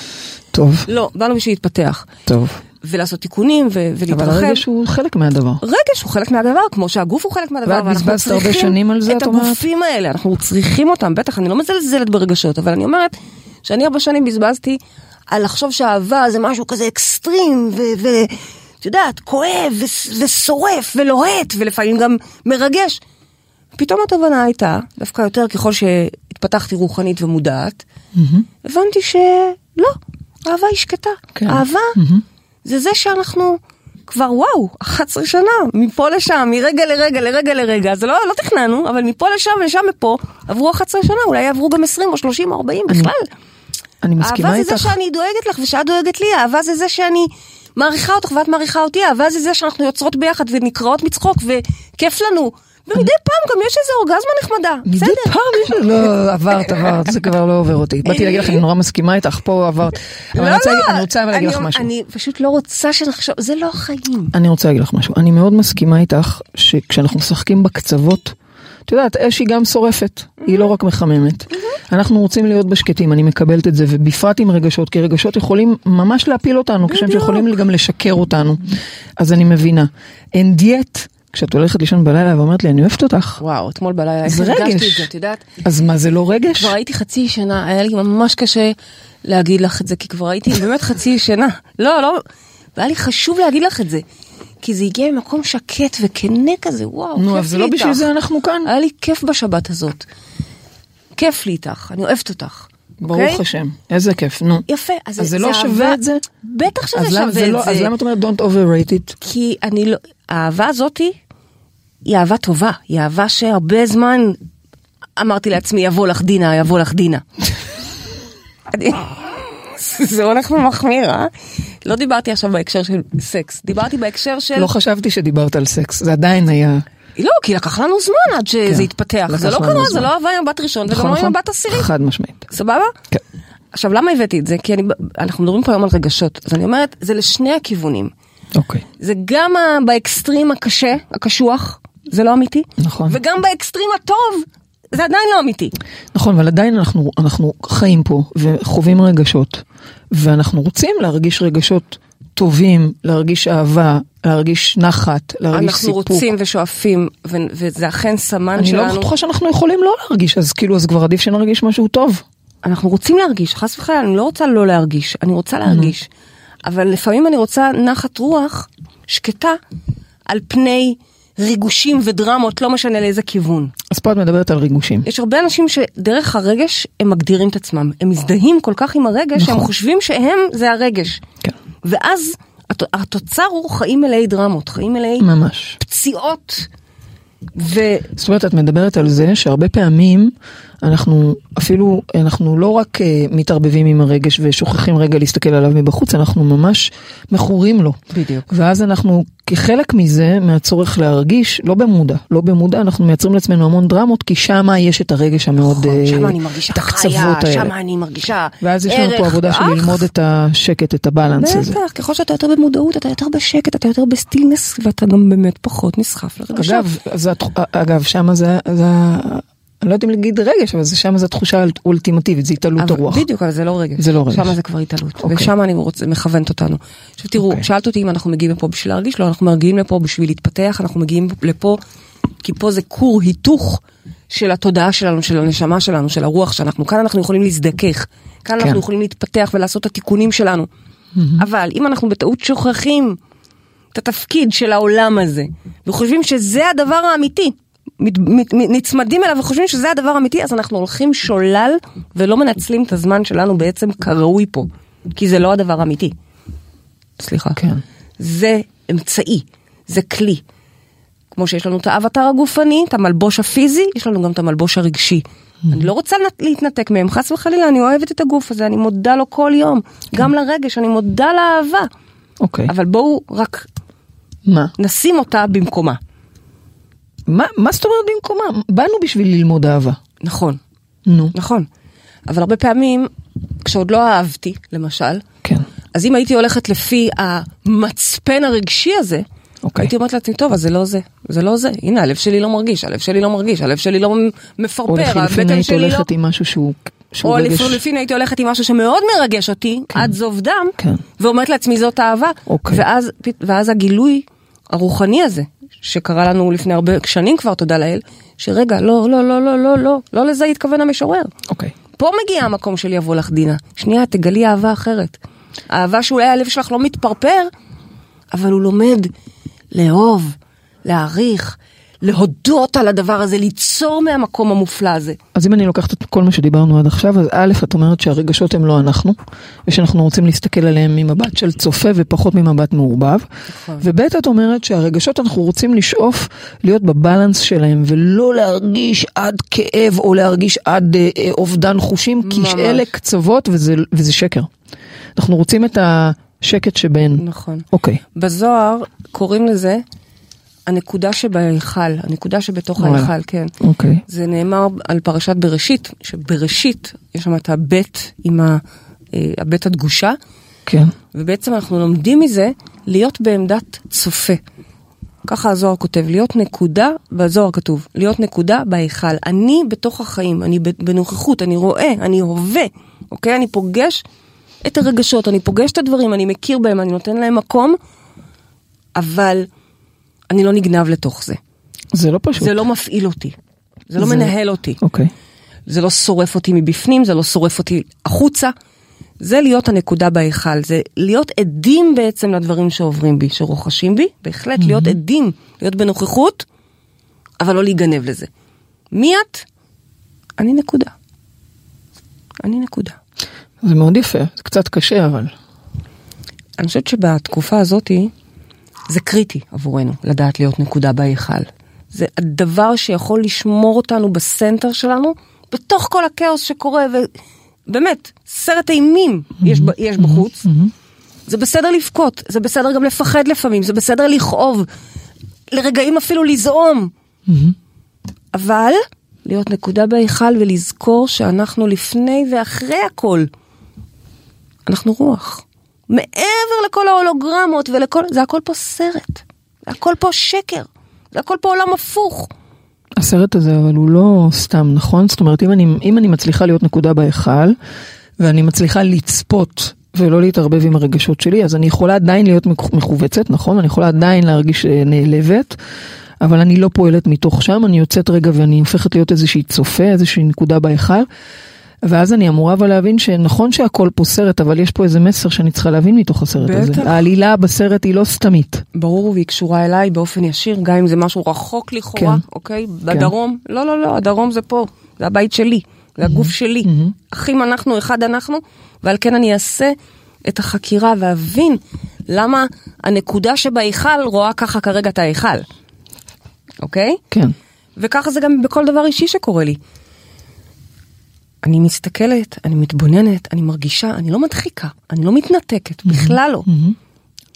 טוב, לא, באנו בשביל להתפתח. טוב. ולעשות תיקונים ו- אבל ולהתרחב. הרגש הוא חלק מהדבר. רגש הוא חלק מהדבר, כמו שהגוף הוא חלק מהדבר. ואת ואנחנו בזבזת הרבה שנים על זה, את? הגופים האלה, אנחנו צריכים אותם, בטח, אני לא מזלזלת ברגשות, אבל אני אומרת שאני הרבה שנים בזבזתי על לחשוב שאהבה זה משהו כזה אקסטרים, ואת יודעת, כואב ושורף ולוהט, ולפעמים גם מרגש. פתאום התובנה הייתה, דווקא יותר ככל שהתפתחתי רוחנית ומודעת, הבנתי שלא, אהבה היא שקטה. כן. אהבה זה זה שאנחנו כבר וואו, 11 שנה, מפה לשם, מרגע לרגע, לרגע לרגע, זה לא, לא תכננו, אבל מפה לשם ולשם מפה, עברו 11 שנה, אולי יעברו גם 20 או 30 או 40 אני בכלל. אני מסכימה אהבה זה זה איתך. שאני דואגת לך ושאת דואגת לי, אהבה זה זה שאני מעריכה אותך ואת מעריכה אותי, אהבה זה זה שאנחנו יוצרות ביחד ונקראות מצחוק וכיף לנו. ומדי פעם גם יש איזה אורגזמה נחמדה, מדי בסדר. פעם יש לא, עברת, עברת, זה כבר לא עובר אותי. באתי להגיד לך, אני נורא מסכימה איתך, פה עברת. אבל אני רוצה להגיד- אני רוצה להגיד לך משהו. אני פשוט לא רוצה שנחשוב, זה לא החיים. אני רוצה להגיד לך משהו. אני מאוד מסכימה איתך שכשאנחנו משחקים בקצוות, את יודעת, אש היא גם שורפת, היא לא רק מחממת. אנחנו רוצים להיות בשקטים, אני מקבלת את זה, ובפרט עם רגשות, כי רגשות יכולים ממש להפיל אותנו, כשהם יכולים גם לשקר אותנו. אז אני מבינה. אין דיאט, כשאת הולכת לישון בלילה ואומרת לי, אני אוהבת אותך, וואו, אתמול בלילה זה רגש. את זה, את יודעת? אז מה זה לא רגש? כבר הייתי חצי שנה, היה לי ממש קשה להגיד לך את זה, כי כבר הייתי באמת חצי שנה. לא, לא, והיה לי חשוב להגיד לך את זה. כי זה הגיע ממקום שקט וכנה כזה, וואו, כיף לי נו, איתך. אבל זה לא בשביל זה אנחנו כאן. היה לי כיף בשבת הזאת. כיף לי איתך, אני אוהבת אותך. ברוך אוקיי? השם, איזה כיף, נו. יפה, אז, אז זה לא שווה אהבה- את זה? בטח שזה שווה את זה זה. לא- אז למה את אומרת don't overrate it? כי אני לא, האהבה הזאתי היא אהבה טובה, היא אהבה שהרבה זמן אמרתי לעצמי, יבוא לך דינה, יבוא לך דינה. (laughs) זה הולך ומחמיר, אה? לא דיברתי עכשיו בהקשר של סקס, דיברתי בהקשר של... לא חשבתי שדיברת על סקס, זה עדיין היה... לא, כי לקח לנו זמן עד שזה כן, יתפתח. לקח זה לא קרה. זה לא עבר עם בת ראשון וגם נכון, לא עם נכון? הבת עשירית. חד משמעית. סבבה? כן. עכשיו, למה הבאתי את זה? כי אני, אנחנו מדברים פה היום על רגשות. אז אני אומרת, זה לשני הכיוונים. אוקיי. זה גם באקסטרים הקשה, הקשוח, זה לא אמיתי. נכון. וגם באקסטרים הטוב, זה עדיין לא אמיתי. נכון, אבל עדיין אנחנו, אנחנו חיים פה וחווים רגשות, ואנחנו רוצים להרגיש רגשות טובים, להרגיש אהבה, להרגיש נחת, להרגיש אנחנו סיפוק. רוצים ושואפים, ו- וזה אכן סמן אני שלנו. לא בטוחה שאנחנו יכולים לא להרגיש, אז כאילו, אז כבר עדיף שנרגיש משהו טוב. אנחנו רוצים להרגיש, חס וחלילה, אני לא רוצה לא להרגיש, אני רוצה להרגיש. אבל לפעמים אני רוצה נחת רוח שקטה על פני ריגושים ודרמות, לא משנה לאיזה כיוון. אז פה את מדברת על ריגושים. יש הרבה אנשים שדרך הרגש הם מגדירים את עצמם. הם מזדהים כל כך עם הרגש, נכון. שהם חושבים שהם זה הרגש. כן, ואז הת- התוצר הוא חיים מלאי דרמות, חיים מלאי ממש. פציעות. ו... זאת אומרת, את מדברת על זה שהרבה פעמים אנחנו אפילו, אנחנו לא רק אה, מתערבבים עם הרגש ושוכחים רגע להסתכל עליו מבחוץ, אנחנו ממש מכורים לו. בדיוק. ואז אנחנו, כחלק מזה, מהצורך להרגיש, לא במודע, לא במודע, אנחנו מייצרים לעצמנו המון דרמות, כי שמה יש את הרגש המאוד, אה, שם אני מרגישה חיה. שם אני מרגישה ואז יש לנו פה ערך. עבודה של ללמוד את השקט, את הבלנס הזה. בטח, ככל שאתה יותר במודעות, אתה יותר בשקט, אתה יותר בסטילנס, ואתה גם באמת פחות נסחף לרגשות. אגב, אגב, שמה זה, זה, אני לא יודעת אם להגיד רגש, אבל זה שמה זה התחושה האולטימטיבית, זה התעלות הרוח. בדיוק, אבל זה לא רגש. זה לא רגש. שם זה כבר התעלות. אוקיי. ושם אני רוצה, מכוונת אותנו. עכשיו תראו, אוקיי. שאלת אותי אם אנחנו מגיעים לפה בשביל להרגיש, לא, אנחנו מגיעים לפה בשביל להתפתח, אנחנו מגיעים לפה, כי פה זה כור היתוך של התודעה שלנו, של הנשמה שלנו, של הרוח שאנחנו, כאן אנחנו יכולים להזדכך. כאן כן. אנחנו יכולים להתפתח ולעשות את התיקונים שלנו. אבל אם אנחנו בטעות שוכחים את התפקיד של העולם הזה, וחושבים שזה הדבר האמיתי, נצמדים אליו וחושבים שזה הדבר האמיתי, אז אנחנו הולכים שולל ולא מנצלים את הזמן שלנו בעצם כראוי פה, כי זה לא הדבר האמיתי. סליחה. כן. זה אמצעי, זה כלי. כמו שיש לנו את האבטר הגופני, את המלבוש הפיזי, יש לנו גם את המלבוש הרגשי. אני לא רוצה נת- להתנתק מהם, חס וחלילה, אני אוהבת את הגוף הזה, אני מודה לו כל יום. גם לרגש, אני מודה לאהבה. אוקיי. אבל בואו רק מה? נשים אותה במקומה. מה, מה זאת אומרת במקומה? באנו בשביל ללמוד אהבה. נכון, נו. נכון. אבל הרבה פעמים, כשעוד לא אהבתי, למשל, כן. אז אם הייתי הולכת לפי המצפן הרגשי הזה, אוקיי. הייתי אומרת לעצמי, טוב, אז זה לא זה, זה לא זה. הנה, הלב שלי לא מרגיש, הלב שלי לא מרגיש, הלב שלי לא או מפרפר, הבטן היית שלי לא... הולכת עם משהו שהוא, שהוא או רגש. לחילופין הייתי הולכת עם משהו שמאוד מרגש אותי, עד זוב דם, כן. ואומרת לעצמי זאת אהבה. אוקיי. ואז, ואז הגילוי הרוחני הזה, שקרה לנו לפני הרבה שנים כבר, תודה לאל, שרגע, לא, לא, לא, לא, לא, לא, לא לזה התכוון המשורר. אוקיי. פה מגיע המקום של יבוא לך דינה. שנייה, תגלי אהבה אחרת. אהבה שאולי הלב שלך לא מתפרפר, אבל הוא לומד לאהוב, להעריך, להודות על הדבר הזה, ליצור מהמקום המופלא הזה. אז אם אני לוקחת את כל מה שדיברנו עד עכשיו, אז א', את אומרת שהרגשות הם לא אנחנו, ושאנחנו רוצים להסתכל עליהם ממבט של צופה ופחות ממבט מעורבב. נכון. וב', את אומרת שהרגשות אנחנו רוצים לשאוף להיות בבלנס שלהם, ולא להרגיש עד כאב או להרגיש עד אה, אה, אובדן חושים, כי ממש. אלה קצוות וזה, וזה שקר. אנחנו רוצים את השקט שבין. נכון. אוקיי. בזוהר קוראים לזה הנקודה שבהיכל, הנקודה שבתוך. ההיכל, כן. אוקיי. זה נאמר על פרשת בראשית, שבראשית יש שם את הבית עם ה- אה, הבית הדגושה, כן. ובעצם אנחנו לומדים מזה להיות בעמדת צופה. ככה הזוהר כותב, להיות נקודה, בזוהר כתוב, להיות נקודה בהיכל. אני בתוך החיים, אני בנוכחות, אני רואה, אני הווה, אוקיי? אני פוגש את הרגשות, אני פוגש את הדברים, אני מכיר בהם, אני נותן להם מקום, אבל אני לא נגנב לתוך זה. זה לא פשוט. זה לא מפעיל אותי, זה לא זה- מנהל אותי. אוקיי. זה לא שורף אותי מבפנים, זה לא שורף אותי החוצה. זה להיות הנקודה בהיכל, זה להיות עדים בעצם לדברים שעוברים בי, שרוכשים בי, בהחלט להיות עדים, להיות בנוכחות, אבל לא להיגנב לזה. מי את? אני נקודה. אני נקודה. זה מאוד יפה, זה קצת קשה אבל. אני חושבת שבתקופה הזאתי, זה קריטי עבורנו לדעת להיות נקודה בהיכל. זה הדבר שיכול לשמור אותנו בסנטר שלנו, בתוך כל הכאוס שקורה, באמת, סרט אימים יש, ב- יש בחוץ. זה בסדר לבכות, זה בסדר גם לפחד לפעמים, זה בסדר לכאוב, לרגעים אפילו לזעום. אבל להיות נקודה בהיכל ולזכור שאנחנו לפני ואחרי הכל, אנחנו רוח. מעבר לכל ההולוגרמות ולכל, זה הכל פה סרט. זה הכל פה שקר. זה הכל פה עולם הפוך. הסרט הזה אבל הוא לא סתם נכון זאת אומרת אם אני אם אני מצליחה להיות נקודה בהיכל ואני מצליחה לצפות ולא להתערבב עם הרגשות שלי אז אני יכולה עדיין להיות מכו- מכווצת נכון אני יכולה עדיין להרגיש אה, נעלבת. אבל אני לא פועלת מתוך שם אני יוצאת רגע ואני הופכת להיות איזושהי צופה איזושהי נקודה בהיכל. ואז אני אמורה אבל להבין שנכון שהכל פה סרט אבל יש פה איזה מסר שאני צריכה להבין מתוך הסרט בטח. הזה העלילה בסרט היא לא סתמית. ברור, והיא קשורה אליי באופן ישיר, גם אם זה משהו רחוק לכאורה, כן. אוקיי? בדרום, לא, לא, לא, הדרום זה פה, זה הבית שלי, זה הגוף שלי. אחים אנחנו, אחד אנחנו, ועל כן אני אעשה את החקירה ואבין למה הנקודה שבהיכל רואה ככה כרגע את ההיכל, אוקיי? כן. וככה זה גם בכל דבר אישי שקורה לי. אני מסתכלת, אני מתבוננת, אני מרגישה, אני לא מדחיקה, אני לא מתנתקת, בכלל לא.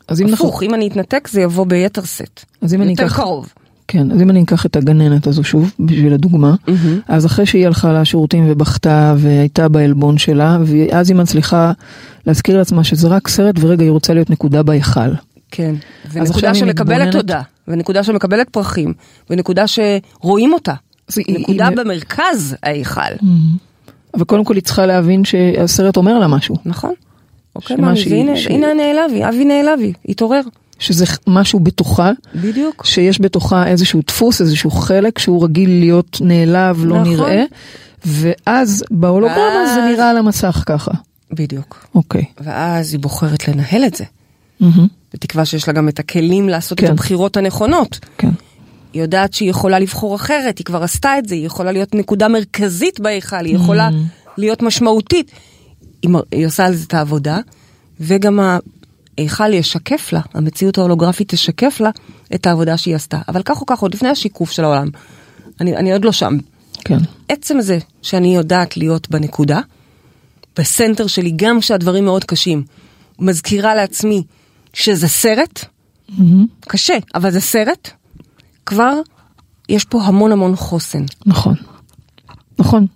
אז אם הפוך, אם אני אתנתק זה יבוא ביתר סט. אז אם אני יותר קרוב. כן, אז אם אני אקח את הגננת הזו שוב, בשביל הדוגמה, אז אחרי שהיא הלכה לשירותים ובכתה והייתה בעלבון שלה, ואז היא מצליחה להזכיר לעצמה שזה רק סרט ורגע היא רוצה להיות נקודה בהיכל. כן. ונקודה שמקבלת מתבוננת- תודה, ונקודה שמקבלת פרחים, ונקודה שרואים אותה. נקודה היא- במרכז ההיכל. אבל קודם כל היא צריכה להבין שהסרט אומר לה משהו, נכון. אוקיי, מאמי, שהיא- ש- הנה נעלבי, אבי נעלבי, התעורר. שזה משהו בתוכה, בדיוק. שיש בתוכה איזשהו דפוס, איזשהו חלק שהוא רגיל להיות נעלב, לא נכון. נראה, ואז בהולוגרמה זה ואז- נראה על המסך ככה. בדיוק. אוקיי. ואז היא בוחרת לנהל את זה. מהמם. בתקווה שיש לה גם את הכלים לעשות את כן. הבחירות הנכונות. כן. היא יודעת שהיא יכולה לבחור אחרת, היא כבר עשתה את זה, היא יכולה להיות נקודה מרכזית בהיכל, היא יכולה להיות משמעותית. היא, עושה על זה את העבודה, וגם ההיכל ישקף לה, המציאות ההולוגרפית תשקף לה את העבודה שהיא עשתה. אבל כך או כך, עוד לפני השיקוף של העולם, אני, אני עוד לא שם. כן. עצם זה שאני יודעת להיות בנקודה, בסנטר שלי, גם כשהדברים מאוד קשים, מזכירה לעצמי שזה סרט, מהמם. קשה, אבל זה סרט, כבר יש פה המון המון חוסן. נכון. נכון.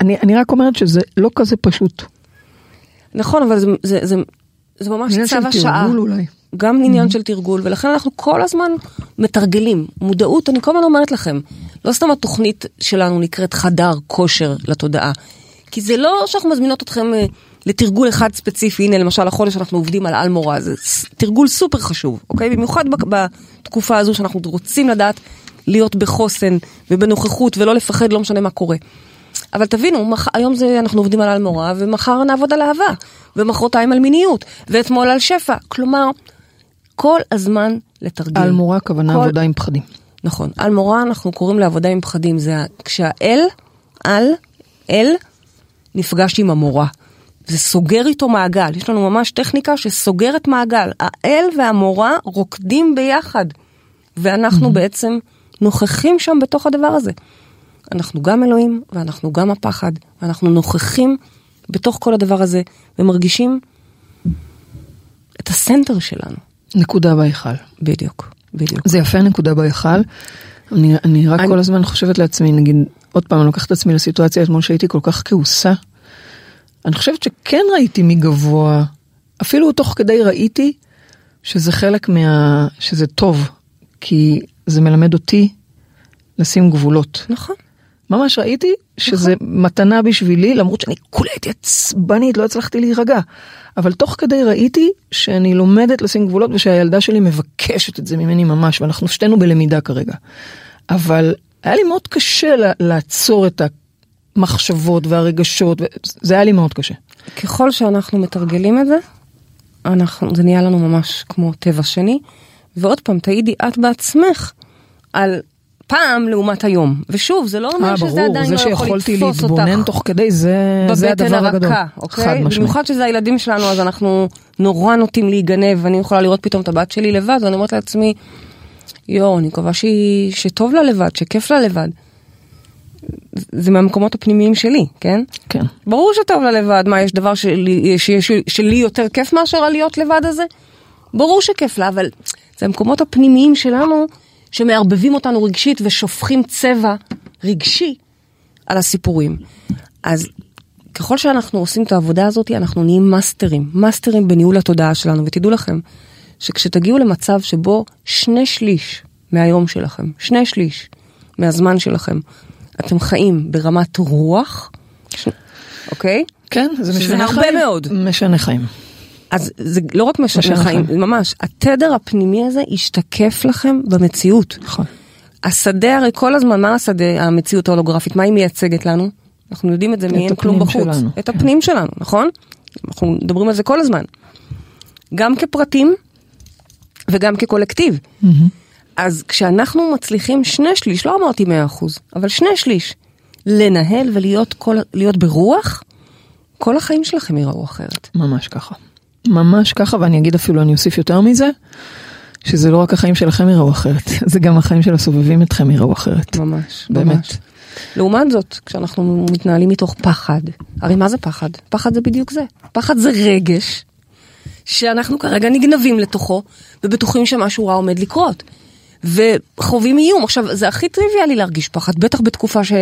אני, אני רק אומרת שזה לא כזה פשוט. נכון, אבל זה, זה, זה, זה ממש עניין צו של השעה. תרגול אולי. גם עניין של תרגול, ולכן אנחנו כל הזמן מתרגלים. מודעות, אני כל הזמן אומרת לכם, לא סתם התוכנית שלנו נקראת חדר כושר לתודעה. כי זה לא שאנחנו מזמינות אתכם אה, לתרגול אחד ספציפי, הנה למשל החודש אנחנו עובדים על אלמורה, זה תרגול סופר חשוב, אוקיי? במיוחד בתקופה הזו שאנחנו רוצים לדעת להיות בחוסן ובנוכחות ולא לפחד, לא משנה מה קורה. אבל תבינו, מח... היום זה, אנחנו עובדים על אלמורה, ומחר נעבוד על אהבה, ומחרתיים על מיניות, ואתמול על שפע. כלומר, כל הזמן לתרגל. אלמורה הכוונה כל- עבודה עם פחדים. נכון. אלמורה אנחנו קוראים לעבודה עם פחדים, זה כשהאל, על, אל, נפגש עם המורה. זה סוגר איתו מעגל, יש לנו ממש טכניקה שסוגרת מעגל. האל והמורה רוקדים ביחד, ואנחנו בעצם נוכחים שם בתוך הדבר הזה. אנחנו גם אלוהים, ואנחנו גם הפחד, ואנחנו נוכחים בתוך כל הדבר הזה, ומרגישים את הסנטר שלנו. נקודה בהיכל. בדיוק, בדיוק. זה יפה נקודה בהיכל. אני, אני רק אני- כל הזמן חושבת לעצמי, נגיד, עוד פעם, אני לוקחת את עצמי לסיטואציה אתמול שהייתי כל כך כעוסה. אני חושבת שכן ראיתי מגבוה, אפילו תוך כדי ראיתי שזה חלק מה... שזה טוב, כי זה מלמד אותי לשים גבולות. נכון. ממש ראיתי שזה מתנה בשבילי, למרות שאני כולה הייתי עצבנית, לא הצלחתי להירגע. אבל תוך כדי ראיתי שאני לומדת לשים גבולות ושהילדה שלי מבקשת את זה ממני ממש, ואנחנו שתינו בלמידה כרגע. אבל היה לי מאוד קשה לעצור את המחשבות והרגשות, זה היה לי מאוד קשה. ככל שאנחנו מתרגלים את זה, אנחנו, זה נהיה לנו ממש כמו טבע שני. ועוד פעם, תעידי את בעצמך על פעם לעומת היום. ושוב, זה לא אומר אה, שזה ברור, עדיין זה לא יכול שיכולתי לתפוס להתבונן אותך תוך כדי, זה, זה בבטן הדבר הגדול. הרכה, אוקיי? חד משמעית. במיוחד שזה הילדים שלנו, אז אנחנו נורא נוטים להיגנב, ואני יכולה לראות פתאום את הבת שלי לבד, ואני אומרת לעצמי, יואו, אני מקווה שהיא, שטוב לה לבד, שכיף לה לבד. זה מהמקומות הפנימיים שלי, כן? כן. ברור שטוב לה לבד, מה, יש דבר שלי, שיש, שלי יותר כיף מאשר הלהיות לבד הזה? ברור שכיף לה, אבל זה המקומות הפנימיים שלנו שמערבבים אותנו רגשית ושופכים צבע רגשי על הסיפורים. אז ככל שאנחנו עושים את העבודה הזאת, אנחנו נהיים מאסטרים, מאסטרים בניהול התודעה שלנו, ותדעו לכם, שכשתגיעו למצב שבו שני שליש מהיום שלכם, שני שליש מהזמן שלכם, אתם חיים ברמת רוח. אוקיי? כן, זה שזה משנה הרבה חיים. מאוד. משנה חיים. אז זה לא רק משנה חיים. ממש, התדר הפנימי הזה ישתקף לכם במציאות. נכון. השדה הרי כל הזמן, מה השדה, המציאות ההולוגרפית, מה היא מייצגת לנו? אנחנו יודעים את זה מאין כלום הפנים בחוץ. שלנו, את כן. הפנים שלנו, נכון? אנחנו מדברים על זה כל הזמן. גם כפרטים וגם כקולקטיב. אז כשאנחנו מצליחים שני שליש, לא אמרתי מאה אחוז, אבל שני שליש, לנהל ולהיות כל, ברוח, כל החיים שלכם ייראו אחרת. ממש ככה. ממש ככה, ואני אגיד אפילו, אני אוסיף יותר מזה, שזה לא רק החיים שלכם יראו אחרת, (laughs) זה גם החיים של הסובבים אתכם יראו אחרת. ממש, באמת. ממש. לעומת זאת, כשאנחנו מתנהלים מתוך פחד, הרי מה זה פחד? פחד זה בדיוק זה. פחד זה רגש שאנחנו כרגע נגנבים לתוכו ובטוחים שמשהו רע עומד לקרות. וחווים איום. עכשיו, זה הכי טריוויאלי להרגיש פחד, בטח בתקופה ש...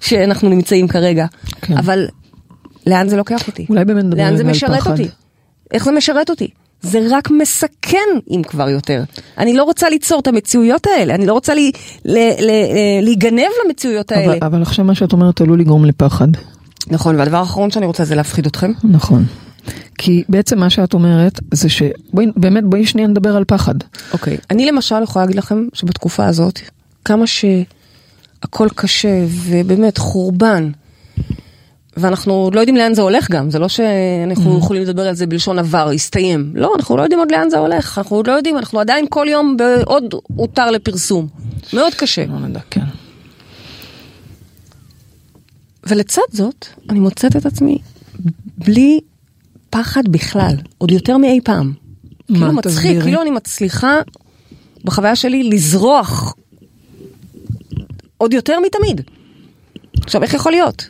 שאנחנו נמצאים כרגע. כן. אבל לאן זה לוקח אותי? אולי באמת נדבר לאן זה רגע על משרת פחד. אותי? איך זה משרת אותי? זה רק מסכן אם כבר יותר. אני לא רוצה ליצור את המציאויות האלה, אני לא רוצה לי, ל, ל, ל, להיגנב למציאויות האלה. אבל, אבל עכשיו מה שאת אומרת עלול לגרום לפחד. נכון, והדבר האחרון שאני רוצה זה להפחיד אתכם. נכון. כי בעצם מה שאת אומרת זה שבואי באמת בואי שנייה נדבר על פחד. אוקיי, אני למשל יכולה להגיד לכם שבתקופה הזאת, כמה שהכל קשה ובאמת חורבן, ואנחנו לא יודעים לאן זה הולך גם, זה לא שאנחנו יכולים לדבר על זה בלשון עבר, הסתיים. לא, אנחנו לא יודעים עוד לאן זה הולך, אנחנו עוד לא יודעים, אנחנו עדיין כל יום בעוד הותר לפרסום. מאוד קשה. לא נדע, כן. ולצד זאת, אני מוצאת את עצמי בלי פחד בכלל, עוד יותר מאי פעם. מה, כאילו מצחיק, תסבירי. כאילו אני מצליחה בחוויה שלי לזרוח עוד יותר מתמיד. עכשיו, איך יכול להיות?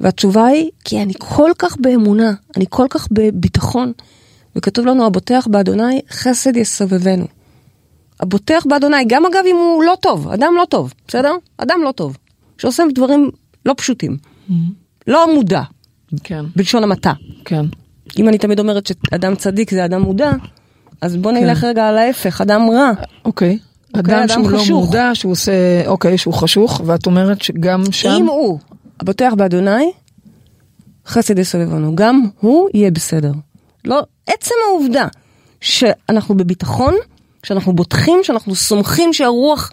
והתשובה היא, כי אני כל כך באמונה, אני כל כך בביטחון, וכתוב לנו, הבוטח באדוני חסד יסובבנו. הבוטח באדוני, גם אגב אם הוא לא טוב, אדם לא טוב, בסדר? אדם לא טוב, שעושה דברים לא פשוטים, לא מודע, כן. בלשון המעטה. כן. אם אני תמיד אומרת שאדם צדיק זה אדם מודע, אז בוא כן. נלך רגע על ההפך, אדם רע. אוקיי. אדם אדם שהוא לא חשוך. מודע, שהוא עושה, אוקיי, שהוא חשוך, ואת אומרת שגם שם... אם הוא הבוטח באדוני, חסד יסובבנו, גם הוא יהיה בסדר. לא, עצם העובדה שאנחנו בביטחון, שאנחנו בוטחים, שאנחנו סומכים שהרוח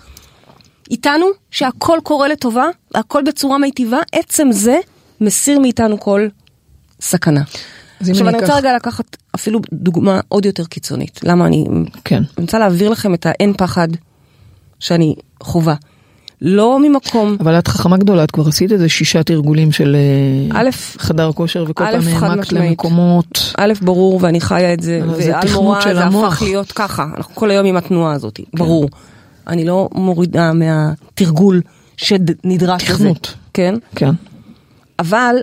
איתנו, שהכל קורה לטובה, הכל בצורה מיטיבה, עצם זה מסיר מאיתנו כל סכנה. עכשיו אני אני רוצה רגע לקחת אפילו דוגמה עוד יותר קיצונית. למה אני... כן. אני רוצה להעביר לכם את האין פחד שאני חווה. לא ממקום, אבל את חכמה גדולה, את כבר עשית איזה שישה תרגולים של אה, א', חדר כושר, וכל פעם העמקת משמעית. למקומות. א', ברור, ואני חיה את זה, ועל מורה זה המוח. הפך להיות ככה, אנחנו כל היום עם התנועה הזאת, ברור. אני לא מורידה מהתרגול שנדרש לזה. תכנות. כן? כן. אבל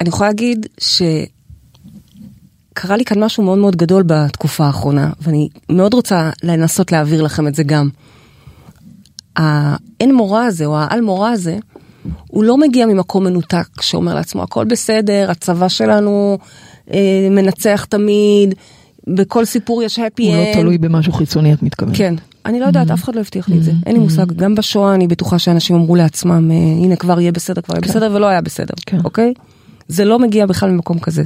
אני יכולה להגיד שקרה לי כאן משהו מאוד מאוד גדול בתקופה האחרונה, ואני מאוד רוצה לנסות להעביר לכם את זה גם. האין מורה הזה, או העל מורה הזה, הוא לא מגיע ממקום מנותק שאומר לעצמו הכל בסדר, הצבא שלנו אה, מנצח תמיד, בכל סיפור יש happy הוא לא end. תלוי במשהו חיצוני, את מתכוונת. כן, אני לא יודעת, אף אחד לא הבטיח לי את זה, אין לי מושג. גם בשואה אני בטוחה שאנשים אמרו לעצמם, אה, הנה כבר יהיה בסדר, כבר יהיה בסדר, ולא היה בסדר, כן. אוקיי? זה לא מגיע בכלל ממקום כזה.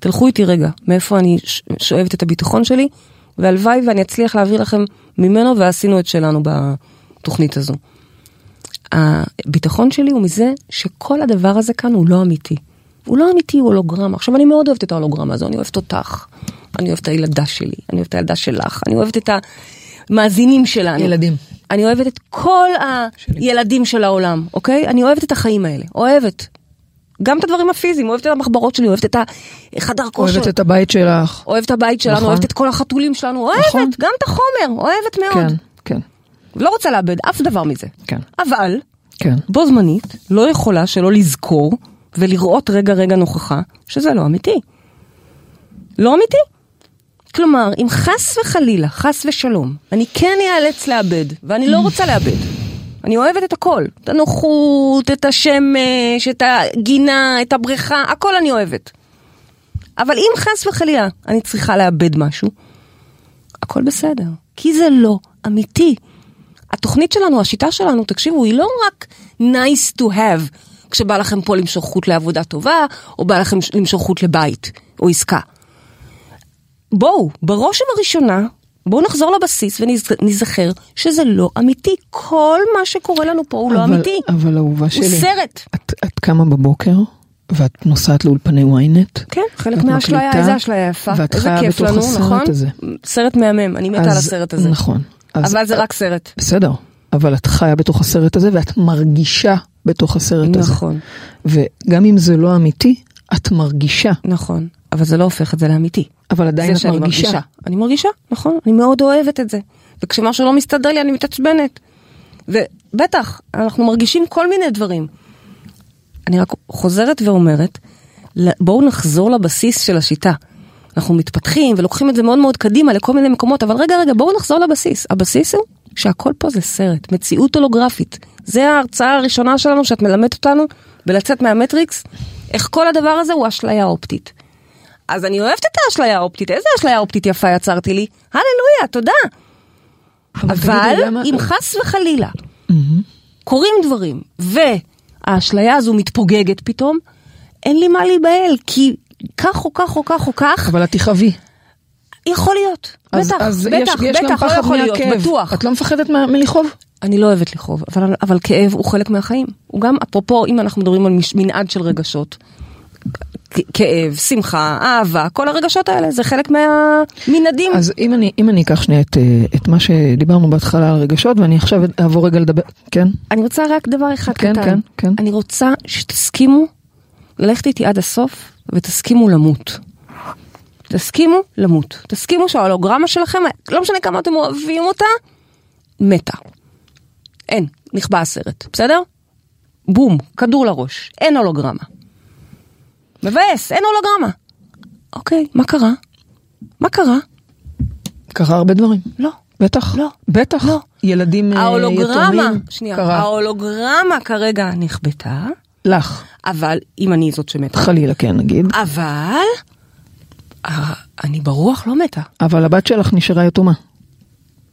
תלכו איתי רגע, מאיפה אני שואבת את הביטחון שלי, והלוואי ואני אצליח להעביר לכם ממנו, ועשינו את שלנו בתוכנית הזו. הביטחון שלי הוא מזה שכל הדבר הזה כאן הוא לא אמיתי. הוא לא אמיתי, הוא הולוגרמה. עכשיו, אני מאוד אוהבת את ההולוגרמה הזו, אני אוהבת אותך, אני אוהבת את הילדה שלי, אני אוהבת את הילדה שלך, אני אוהבת את המאזינים שלנו. ילדים. אני אוהבת את כל הילדים של העולם, אוקיי? אני אוהבת את החיים האלה, אוהבת. גם את הדברים הפיזיים, אוהבת את המחברות שלי, אוהבת את החדר כושר. אוהבת את הבית שלך. אוהבת את הבית שלנו, נכון. אוהבת את כל החתולים שלנו, אוהבת, נכון. גם את החומר, אוהבת מאוד. כן, כן, לא רוצה לאבד אף דבר מזה. כן. אבל, כן. בו זמנית, לא יכולה שלא לזכור ולראות רגע רגע נוכחה שזה לא אמיתי. לא אמיתי. כלומר, אם חס וחלילה, חס ושלום, אני כן איאלץ לאבד, ואני לא רוצה לאבד. אני אוהבת את הכל. את הנוחות, את השמש, את הגינה, את הבריכה, הכל אני אוהבת. אבל אם חס וחלילה אני צריכה לאבד משהו, הכל בסדר. כי זה לא אמיתי. התוכנית שלנו, השיטה שלנו, תקשיבו, היא לא רק nice to have, כשבא לכם פה למשוך חוט לעבודה טובה, או בא לכם למשוך חוט לבית, או עסקה. בואו, בראש ובראשונה, בואו נחזור לבסיס ונזכר שזה לא אמיתי. כל מה שקורה לנו פה הוא לא אבל- אמיתי. אבל אהובה שלי, הוא סרט. את, את קמה בבוקר ואת נוסעת לאולפני ynet. כן, חלק מהאשליה, איזה אשליה יפה. ואת איזה חיה כיף בתוך לנו, הסרט נכון? הזה. סרט מהמם, אני מתה על הסרט הזה. נכון. אז- אבל זה רק סרט. בסדר, אבל את חיה בתוך הסרט הזה ואת מרגישה בתוך הסרט הזה. נכון, וגם אם זה לא אמיתי, את מרגישה, נכון. אבל זה לא הופך את זה לאמיתי. אבל עדיין את מרגישה. מרגישה. אני מרגישה, נכון. אני מאוד אוהבת את זה. וכשמשהו לא מסתדר לי, אני מתעצבנת. ובטח, אנחנו מרגישים כל מיני דברים. אני רק חוזרת ואומרת, בואו נחזור לבסיס של השיטה. אנחנו מתפתחים ולוקחים את זה מאוד מאוד קדימה לכל מיני מקומות, אבל רגע, רגע, בואו נחזור לבסיס. הבסיס הוא שהכל פה זה סרט, מציאות הולוגרפית. זה ההרצאה הראשונה שלנו שאת מלמדת אותנו בלצאת מהמטריקס, איך כל הדבר הזה הוא אשליה אופטית. אז אני אוהבת את האשליה האופטית, איזה אשליה אופטית יפה יצרתי לי? הללויה, תודה. אבל אם חס וחלילה קורים דברים, והאשליה הזו מתפוגגת פתאום, אין לי מה להיבהל, כי כך או כך או כך או כך, אבל את תחווי. יכול להיות. אז- בטח, אז בטח, יש, יש גם בטח, לא יכול להיות. בטוח. את לא מפחדת מלכאוב? אני לא אוהבת לכאוב, אבל, אבל כאב הוא חלק מהחיים. הוא גם, אפרופו, אם אנחנו מדברים על מנעד של רגשות, כאב, שמחה, אהבה, כל הרגשות האלה, זה חלק מהמנעדים. אז אם אני, אם אני אקח שנייה את, אה, את מה שדיברנו בהתחלה על רגשות, ואני עכשיו אעבור רגע לדבר, כן? אני רוצה רק דבר אחד כן, קטן. כן, כן. אני רוצה שתסכימו ללכת איתי עד הסוף ותסכימו למות. תסכימו למות. תסכימו שההולוגרמה שלכם, לא משנה כמה אתם אוהבים אותה, מתה. אין, נכבה הסרט, בסדר? בום, כדור לראש, אין הולוגרמה. מבאס, אין הולוגרמה. אוקיי, מה קרה? מה קרה? קרה הרבה דברים. לא. בטח. לא. בטח. לא. ילדים אה, ההולוגרמה, יתומים. שנייה, קרה. ההולוגרמה כרגע נכבתה, לך. אבל אם אני זאת שמתה. חלילה, כן, נגיד. אבל אה, אני ברוח לא מתה. אבל הבת שלך נשארה יתומה.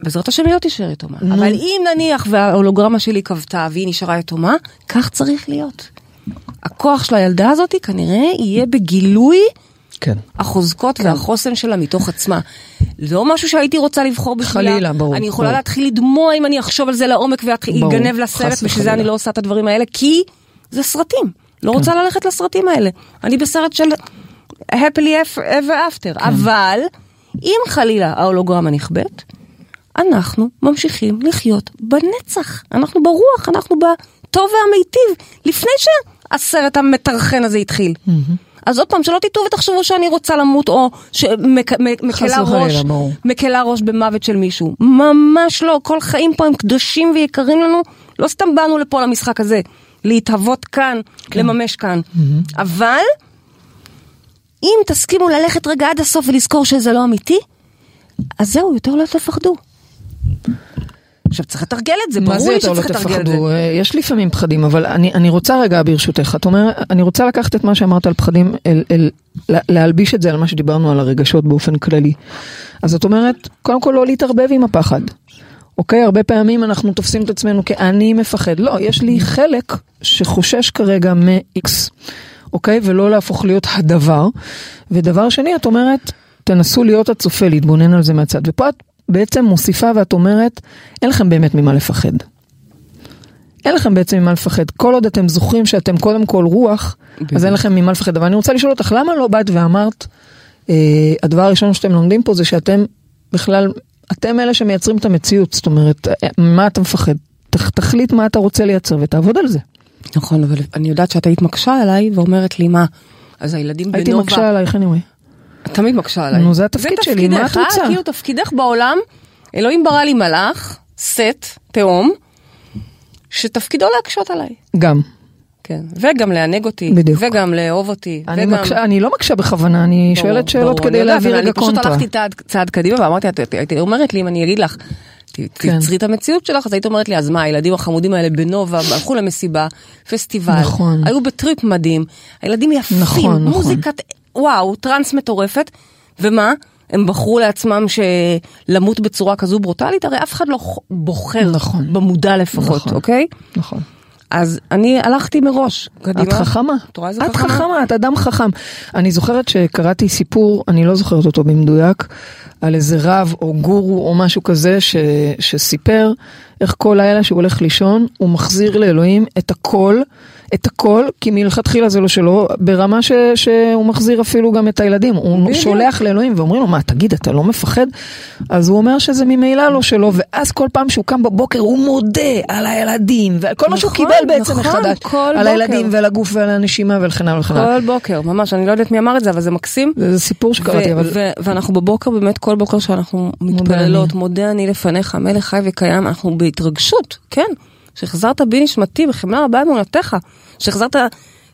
בעזרת השם היא לא תישאר יתומה. נו. אבל אם נניח וההולוגרמה שלי כבתה והיא נשארה יתומה, כך צריך להיות. הכוח של הילדה הזאת כנראה יהיה בגילוי כן. החוזקות והחוסן שלה מתוך עצמה. לא משהו שהייתי רוצה לבחור בשבילה. חלילה, ברור, אני יכולה ברור. להתחיל לדמוע אם אני אחשוב על זה לעומק ואגנב לסרט, בשביל זה. אני לא עושה את הדברים האלה, כי זה סרטים. לא רוצה ללכת לסרטים האלה. אני בסרט של happily ever after. כן. אבל אם חלילה ההולוגרמה נכבדת, אנחנו ממשיכים לחיות בנצח. אנחנו ברוח, אנחנו בטוב והמיטיב, לפני שהסרט המטרחן הזה התחיל. אז עוד פעם, שלא תטעו ותחשבו שאני רוצה למות, או שמקלה וחלילה, ראש. מקלה ראש במוות של מישהו. ממש לא, כל חיים פה הם קדושים ויקרים לנו. לא סתם באנו לפה למשחק הזה, להתהוות כאן, כן. לממש כאן. אבל, אם תסכימו ללכת רגע עד הסוף ולזכור שזה לא אמיתי, אז זהו, יותר לא תפחדו. עכשיו צריך לתרגל את זה, מה זה ברור לי יותר לא שצריך לתרגל את זה. תפחדו? אה, יש לפעמים פחדים, אבל אני, אני רוצה רגע ברשותך, את אומרת, אני רוצה לקחת את מה שאמרת על פחדים, אל, אל, לה- להלביש את זה על מה שדיברנו על הרגשות באופן כללי. אז את אומרת, קודם כל לא להתערבב עם הפחד. אוקיי, הרבה פעמים אנחנו תופסים את עצמנו כ"אני מפחד". לא, יש לי חלק שחושש כרגע מ-X, אוקיי? ולא להפוך להיות הדבר. ודבר שני, את אומרת, תנסו להיות הצופה, להתבונן על זה מהצד. ופה את בעצם מוסיפה ואת אומרת, אין לכם באמת ממה לפחד. אין לכם בעצם ממה לפחד. כל עוד אתם זוכרים שאתם קודם כל רוח, אז אין לכם ממה לפחד. אבל אני רוצה לשאול אותך, למה לא באת ואמרת, אה, הדבר הראשון שאתם לומדים פה זה שאתם בכלל, אתם אלה שמייצרים את המציאות. זאת אומרת, אה, מה אתה מפחד? תח, תחליט מה אתה רוצה לייצר ותעבוד על זה. נכון, אבל אני יודעת שאת היית מקשה עליי ואומרת לי, מה? אז הילדים הייתי בנובה... מקשה עלייך anyway. את תמיד מקשה עליי. נו, זה התפקיד שלי, מה את תפקידך, רוצה? אה? כאילו תפקידך בעולם, אלוהים ברא לי מלאך, סט, תהום, שתפקידו להקשות עליי. גם. כן, וגם לענג אותי, בדיוק. וגם לאהוב אותי, אני, וגם... מקשה, אני לא מקשה בכוונה, אני ברור, שואלת שאלות ברור, כדי להעביר רגע אני פשוט קונטרה. הלכתי צעד, צעד קדימה ואמרתי, את היית אומרת לי, אם אני אגיד לך, כן. תצרי את המציאות שלך, אז היית אומרת לי, אז מה, הילדים החמודים האלה בנובה, הלכו למסיבה, פסטיבל, נכון. היו בטריפ מדהים, הילדים יפים, נכון, נכון. וואו, טראנס מטורפת, ומה? הם בחרו לעצמם למות בצורה כזו ברוטלית, הרי אף אחד לא בוחר, נכון. במודע לפחות, נכון. אוקיי? נכון. אז אני הלכתי מראש, קדימה. את חכמה. את רואה איזה את חכמה, את אדם חכם. אני זוכרת שקראתי סיפור, אני לא זוכרת אותו במדויק, על איזה רב או גורו או משהו כזה ש, שסיפר איך כל לילה שהוא הולך לישון, הוא מחזיר לאלוהים את הכל, את הכל, כי מלכתחילה זה לא שלו, ברמה ש, שהוא מחזיר אפילו גם את הילדים. הוא בדיוק. שולח לאלוהים ואומרים לו, מה, תגיד, אתה לא מפחד? אז הוא אומר שזה ממילא לא שלו, ואז כל פעם שהוא קם בבוקר הוא מודה על הילדים, ועל כל מה שהוא נכון, קיבל בעצם נכון, מחדש. על בוקר. הילדים ועל הגוף ועל הנשימה וכן הלאה וכן הלאה. כל בוקר, ממש, אני לא יודעת מי אמר את זה, אבל זה מקסים. זה סיפור שקראתי, אבל ואנחנו בבוקר, באמת כל בוקר שאנחנו מתפללות, מודה אני לפניך, מלך חי וקיים, אנחנו בהתרגשות, כן. שהחזרת בי נשמתי בחמלה רבה אמונתך, שהחזרת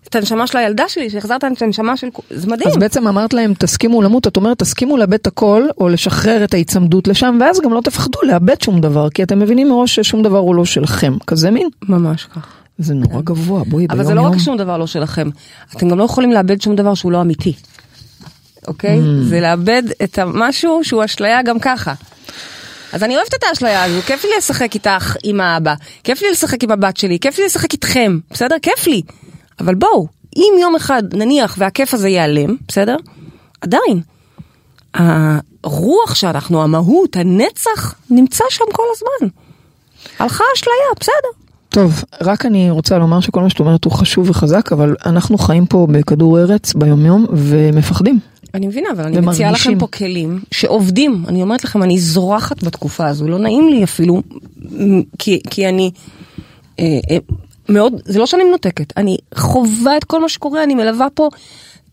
את הנשמה של הילדה שלי, שהחזרת את הנשמה של... זה מדהים. אז בעצם אמרת להם תסכימו למות, את אומרת תסכימו לאבד את הכל, או לשחרר את ההיצמדות לשם, ואז גם לא תפחדו לאבד שום דבר, כי אתם מבינים מראש ששום דבר הוא לא שלכם, כזה מין. ממש ככה. זה נורא גבוה, בואי ביום אבל יום. זה לא רק שום דבר לא שלכם, אתם גם לא יכולים לאבד שום דבר שהוא לא אמיתי. אוקיי? Mm. זה לאבד את המשהו שהוא אשליה גם ככה. אז אני אוהבת את האשליה הזו, כיף לי לשחק איתך עם האבא, כיף לי לשחק עם הבת שלי, כיף לי לשחק איתכם, בסדר? כיף לי. אבל בואו, אם יום אחד נניח והכיף הזה ייעלם, בסדר? עדיין. הרוח שאנחנו, המהות, הנצח, נמצא שם כל הזמן. הלכה אשליה, בסדר. טוב, רק אני רוצה לומר שכל מה שאת אומרת הוא חשוב וחזק, אבל אנחנו חיים פה בכדור ארץ ביומיום ומפחדים. אני מבינה, אבל אני. מציעה לכם פה כלים שעובדים. אני אומרת לכם, אני זורחת בתקופה הזו, לא נעים לי אפילו, כי, כי אני אה, אה, מאוד, זה לא שאני מנותקת, אני חווה את כל מה שקורה, אני מלווה פה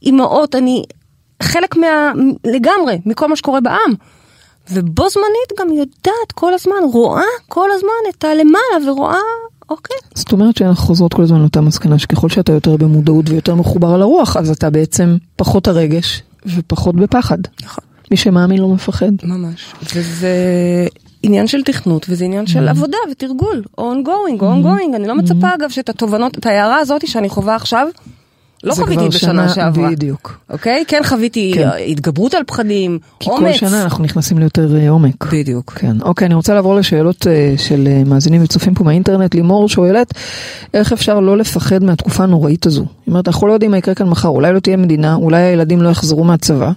אימהות, אני חלק מה... לגמרי, מכל מה שקורה בעם. ובו זמנית גם יודעת כל הזמן, רואה כל הזמן את הלמעלה ורואה, אוקיי. זאת אומרת שאנחנו חוזרות כל הזמן לאותה מסקנה שככל שאתה יותר במודעות ויותר מחובר על הרוח, אז אתה בעצם פחות הרגש ופחות בפחד. נכון. מי שמאמין לא מפחד. ממש. וזה עניין של תכנות, וזה עניין של עבודה ותרגול, ongoing, ongoing. אני לא מצפה אגב שאת התובנות, את ההערה הזאת שאני חווה עכשיו, לא חוויתי בשנה שנה- שעברה. בדיוק. אוקיי? כן חוויתי כן. התגברות על פחדים, כי אומץ. כל שנה אנחנו נכנסים ליותר אה, עומק. בדיוק. כן, אוקיי, אני רוצה לעבור לשאלות אה, של אה, מאזינים וצופים פה מהאינטרנט. לימור שואלת, איך אפשר לא לפחד מהתקופה הנוראית הזו? היא אומרת, אנחנו לא יודעים מה יקרה כאן מחר, אולי לא תהיה מדינה, אולי הילדים לא יחזרו מהצבא.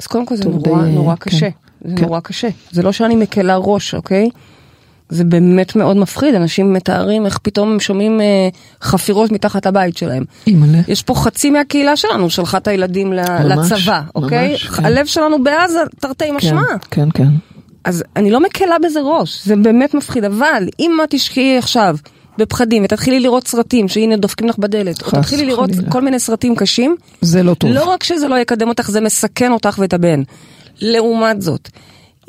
אז קודם כל זה נורא, די, נורא כן. קשה. זה כן. נורא קשה. זה לא שאני מקלה ראש, אוקיי? זה באמת מאוד מפחיד, אנשים מתארים איך פתאום הם שומעים אה, חפירות מתחת לבית שלהם. אימא'לה. יש פה חצי מהקהילה שלנו שלחה את הילדים ממש, לצבא, אוקיי? ממש, כן. הלב שלנו בעזה, תרתי כן, משמע. כן, כן. אז אני לא מקלה בזה ראש, זה באמת מפחיד, אבל אם את תשקיעי עכשיו בפחדים ותתחילי לראות סרטים שהנה דופקים לך בדלת, או תתחילי לראות וחלילה. כל מיני סרטים קשים, זה לא טוב. לא רק שזה לא יקדם אותך, זה מסכן אותך ואת הבן. לעומת זאת,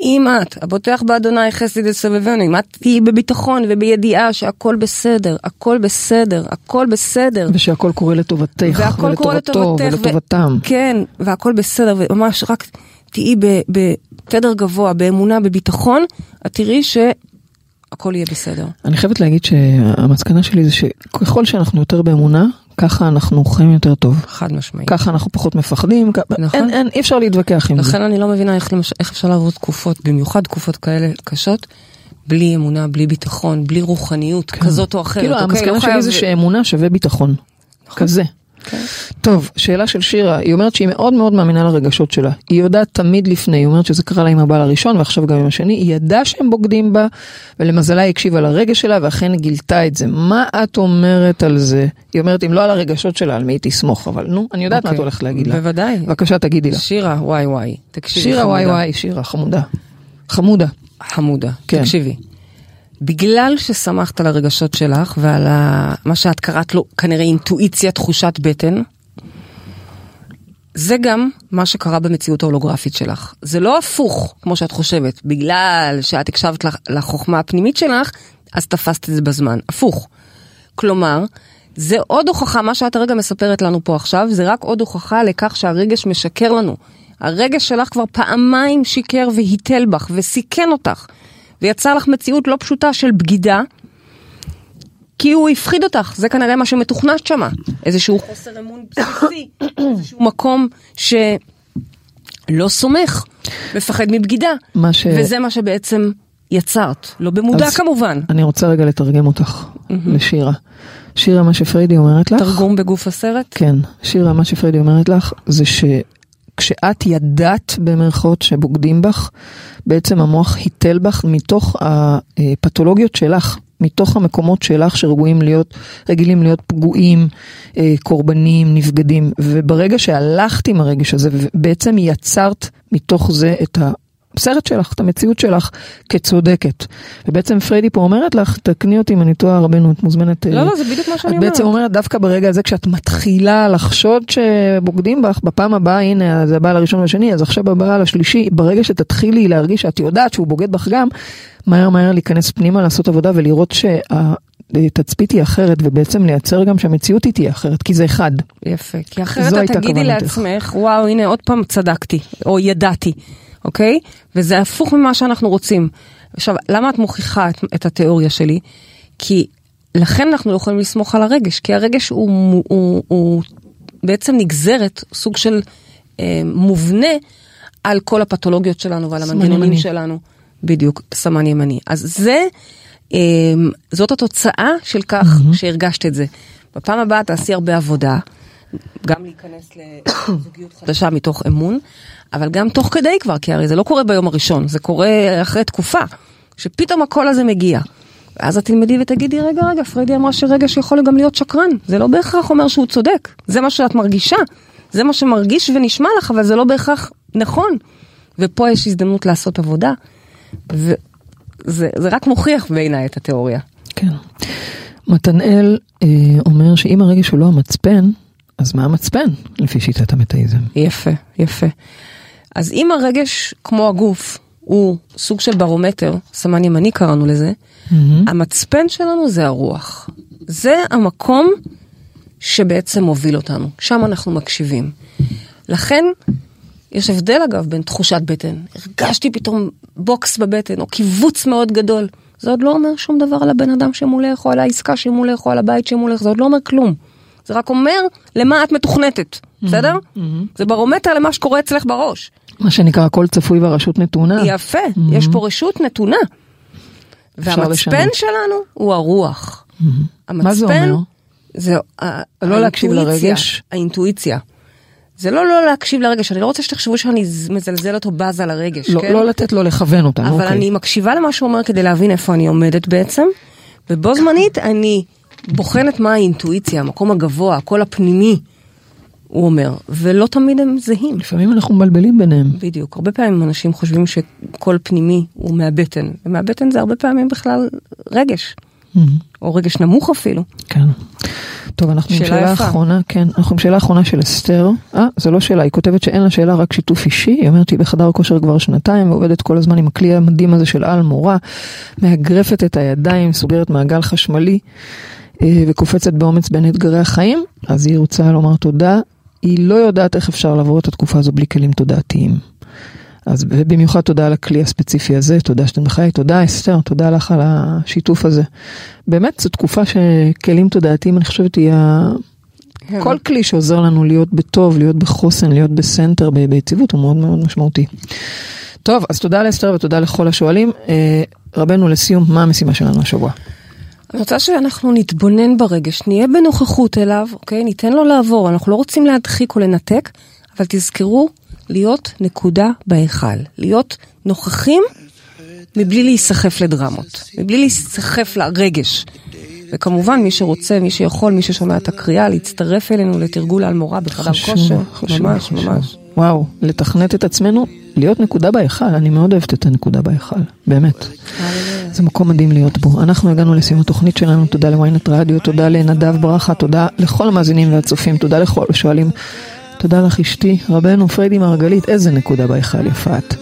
אם את, הבוטח באדוני חסד יסובבנו, אם את תהיי בביטחון ובידיעה שהכל בסדר, הכל בסדר, הכל בסדר. ושהכל קורה לטובתך, ולטובתו, ולטובתם. כן, והכל בסדר, וממש רק תהיי בתדר גבוה, באמונה, בביטחון, את תראי שהכל יהיה בסדר. אני חייבת להגיד שהמסקנה שלי זה שככל שאנחנו יותר באמונה, ככה אנחנו חיים יותר טוב. חד משמעית. ככה אנחנו פחות מפחדים, נכון. אין, אין, אי אפשר להתווכח עם זה. לכן אני לא מבינה איך, למשל, איך אפשר לעבור תקופות, במיוחד תקופות כאלה קשות, בלי אמונה, בלי ביטחון, בלי רוחניות כזאת או אחרת. כאילו אוקיי? המסקנה לא שלי חייב- זה שאמונה שווה ביטחון. כזה. כן. טוב, שאלה של שירה, היא אומרת שהיא מאוד מאוד מאמינה לרגשות שלה. היא יודעת תמיד לפני, היא אומרת שזה קרה לה עם הבעל הראשון ועכשיו גם עם השני, היא ידעה שהם בוגדים בה, ולמזלה היא הקשיבה לרגש שלה ואכן גילתה את זה. מה את אומרת על זה? היא אומרת, אם לא על הרגשות שלה, על מי היא תסמוך, אבל נו, אני יודעת מה את אוקיי. הולכת להגיד לה. בוודאי. בבקשה, תגידי לה. שירה, וואי וואי. תקשיבי, שירה, חמודה. וואי וואי, שירה, חמודה. חמודה. חמודה. כן. תקשיבי. בגלל שסמכת על הרגשות שלך ועל. מה שאת קראת לו כנראה אינטואיציה, תחושת בטן, זה גם מה שקרה במציאות ההולוגרפית שלך. זה לא הפוך, כמו שאת חושבת. בגלל שאת הקשבת לח- לחוכמה הפנימית שלך, אז תפסת את זה בזמן. הפוך. כלומר, זה עוד הוכחה, מה שאת הרגע מספרת לנו פה עכשיו, זה רק עוד הוכחה לכך שהרגש משקר לנו. הרגש שלך כבר פעמיים שיקר והיטל בך וסיכן אותך, ויצר לך מציאות לא פשוטה של בגידה, כי הוא הפחיד אותך, זה כנראה מה שמתוכנת שמה. איזשהו חוסר אמון בסיסי, (coughs) איזשהו מקום שלא סומך, מפחד מבגידה. מה ש- וזה מה שבעצם יצרת, לא במודע אז כמובן. אני רוצה רגע לתרגם אותך לשירה. שירה, מה שפריידי אומרת לך, תרגום בגוף הסרט? כן, שירה, מה שפריידי אומרת לך, זה שכשאת ידעת במרכאות שבוגדים בך, בעצם המוח היטל בך מתוך הפתולוגיות שלך. מתוך המקומות שלך שרגועים להיות, רגילים להיות פגועים, אה, קורבנים, נבגדים, וברגע שהלכת עם הרגש הזה, ובעצם יצרת מתוך זה את הסרט שלך, את המציאות שלך, כצודקת. ובעצם פריידי פה אומרת לך, תקני אותי אם אני טועה, רבנו, את מוזמנת... לא, אה, לא, זה בדיוק מה שאני את אומרת. בעצם אומרת דווקא ברגע הזה כשאת מתחילה לחשוד שבוגדים בך בפעם הבאה הנה זה הבעל הראשון והשני אז עכשיו הבעל השלישי ברגע שתתחילי להרגיש שאת יודעת שהוא בוגד בך גם מהר מהר להיכנס פנימה לעשות עבודה ולראות שהתצפית היא אחרת ובעצם לייצר גם שהמציאות היא תהיה אחרת כי זה אחד. יפה, כי אחרת את תגידי. לעצמך, וואו, הנה עוד פעם צדקתי, או ידעתי, אוקיי? וזה הפוך ממה שאנחנו רוצים. עכשיו, למה את מוכיחה את, את התיאוריה שלי? כי לכן אנחנו לא יכולים לסמוך על הרגש, כי הרגש הוא, הוא, הוא, הוא בעצם נגזרת, סוג של אה, מובנה על כל הפתולוגיות שלנו ועל המנגנונים. שלנו. בדיוק, סמן ימני. אז זה, אה, זאת התוצאה של כך שהרגשת את זה. בפעם הבאה תעשי הרבה עבודה, גם להיכנס לזוגיות חדשה מתוך אמון, אבל גם תוך כדי כבר, כי הרי זה לא קורה ביום הראשון, זה קורה אחרי תקופה, שפתאום הקול הזה מגיע. ואז את תלמדי ותגידי, רגע, רגע, פריידי אמרה שרגש יכול גם להיות שקרן. זה לא בהכרח אומר שהוא צודק, זה מה שאת מרגישה. זה מה שמרגיש ונשמע לך, אבל זה לא בהכרח נכון. ופה יש הזדמנות לעשות עבודה, וזה זה רק מוכיח בעיניי את התיאוריה. כן. מתנאל אה, אומר שאם הרגש הוא לא המצפן אז מה המצפן לפי שיטת המטאיזם. יפה, יפה. אז אם הרגש, כמו הגוף, הוא סוג של ברומטר, סמן ימני קראנו לזה, המצפן שלנו זה הרוח. זה המקום שבעצם מוביל אותנו, שם אנחנו מקשיבים. לכן, יש הבדל אגב בין תחושת בטן, הרגשתי פתאום בוקס בבטן, או כיווץ מאוד גדול. זה עוד לא אומר שום דבר על הבן אדם שמולך, או על העסקה שמולך, או על הבית שמולך, זה עוד לא אומר כלום. זה רק אומר למה את מתוכנתת, בסדר? זה ברומטר למה שקורה אצלך בראש. מה שנקרא הכל צפוי והרשות נתונה. יפה, יש פה רשות נתונה. והמצפן. שלנו הוא הרוח. מה זה אומר? זה לא להקשיב לרגש? האינטואיציה. זה לא לא להקשיב לרגש, אני לא רוצה שתחשבו שאני מזלזלת או בזה לרגש, לא, כן? לא לתת לו לכוון אותנו. אבל אוקיי. אני מקשיבה למה שהוא אומר כדי להבין איפה אני עומדת בעצם, ובו זמנית אני בוחנת מה האינטואיציה, המקום הגבוה, הקול הפנימי, הוא אומר, ולא תמיד הם זהים. לפעמים אנחנו מבלבלים ביניהם. בדיוק, הרבה פעמים אנשים חושבים שקול פנימי הוא מהבטן, ומהבטן זה הרבה פעמים בכלל רגש, או רגש נמוך אפילו. כן. טוב, אנחנו עם שאלה יפה. אחרונה, כן, אנחנו עם שאלה אחרונה של אסתר. אה, זו לא שאלה, היא כותבת שאין לה שאלה, רק שיתוף אישי. היא אומרת שהיא בחדר כושר כבר שנתיים, ועובדת כל הזמן עם הכלי המדהים הזה של על מורה, מאגרפת את הידיים, סוגרת מעגל חשמלי, אה, וקופצת באומץ בין אתגרי החיים. אז היא רוצה לומר תודה. היא לא יודעת איך אפשר לעבור את התקופה הזו בלי כלים תודעתיים. אז במיוחד תודה על הכלי הספציפי הזה, תודה שאתם בחיי, תודה אסתר, תודה לך על השיתוף הזה. באמת זו תקופה שכלים תודעתיים אני חושבת היא ה... כן. כל כלי שעוזר לנו להיות בטוב, להיות בחוסן, להיות בסנטר, ביציבות הוא מאוד מאוד משמעותי. טוב, אז תודה לאסתר ותודה לכל השואלים. אה, רבנו לסיום, מה המשימה שלנו השבוע? אני רוצה שאנחנו נתבונן ברגש, נהיה בנוכחות אליו, אוקיי? ניתן לו לעבור, אנחנו לא רוצים להדחיק או לנתק, אבל תזכרו להיות נקודה בהיכל, להיות נוכחים מבלי להיסחף לדרמות, מבלי להיסחף לרגש. וכמובן, מי שרוצה, מי שיכול, מי ששומע את הקריאה, להצטרף אלינו לתרגול על מורה בחדר כושר. ממש, ממש. וואו, לתכנת את עצמנו, להיות נקודה בהיכל, אני מאוד אוהבת את הנקודה בהיכל, באמת. זה מקום מדהים להיות בו. אנחנו הגענו לסיום התוכנית שלנו, תודה לוויינט רדיו, תודה לנדב ברכה, תודה לכל המאזינים והצופים, תודה לכל השואלים. תודה לך אשתי, רבנו פריידי מרגלית, איזה נקודה בהיכל יפה את.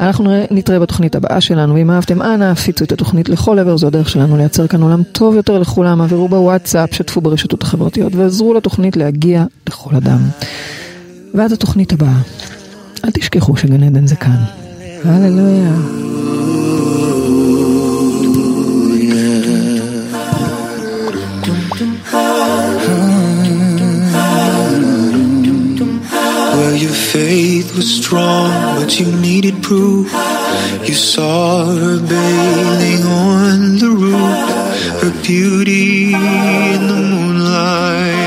אנחנו נתראה בתוכנית הבאה שלנו, ואם אהבתם אנא הפיצו את התוכנית לכל עבר, זו הדרך שלנו לייצר כאן עולם טוב יותר לכולם, העבירו בוואטסאפ, שתפו ברשתות החברתיות ועזרו לתוכנית להגיע לכל אדם. ועד התוכנית הבאה, אל תשכחו שגן עדן זה כאן. הללויה. your faith was strong, but you needed proof. You saw her bathing on the roof, her beauty in the moonlight.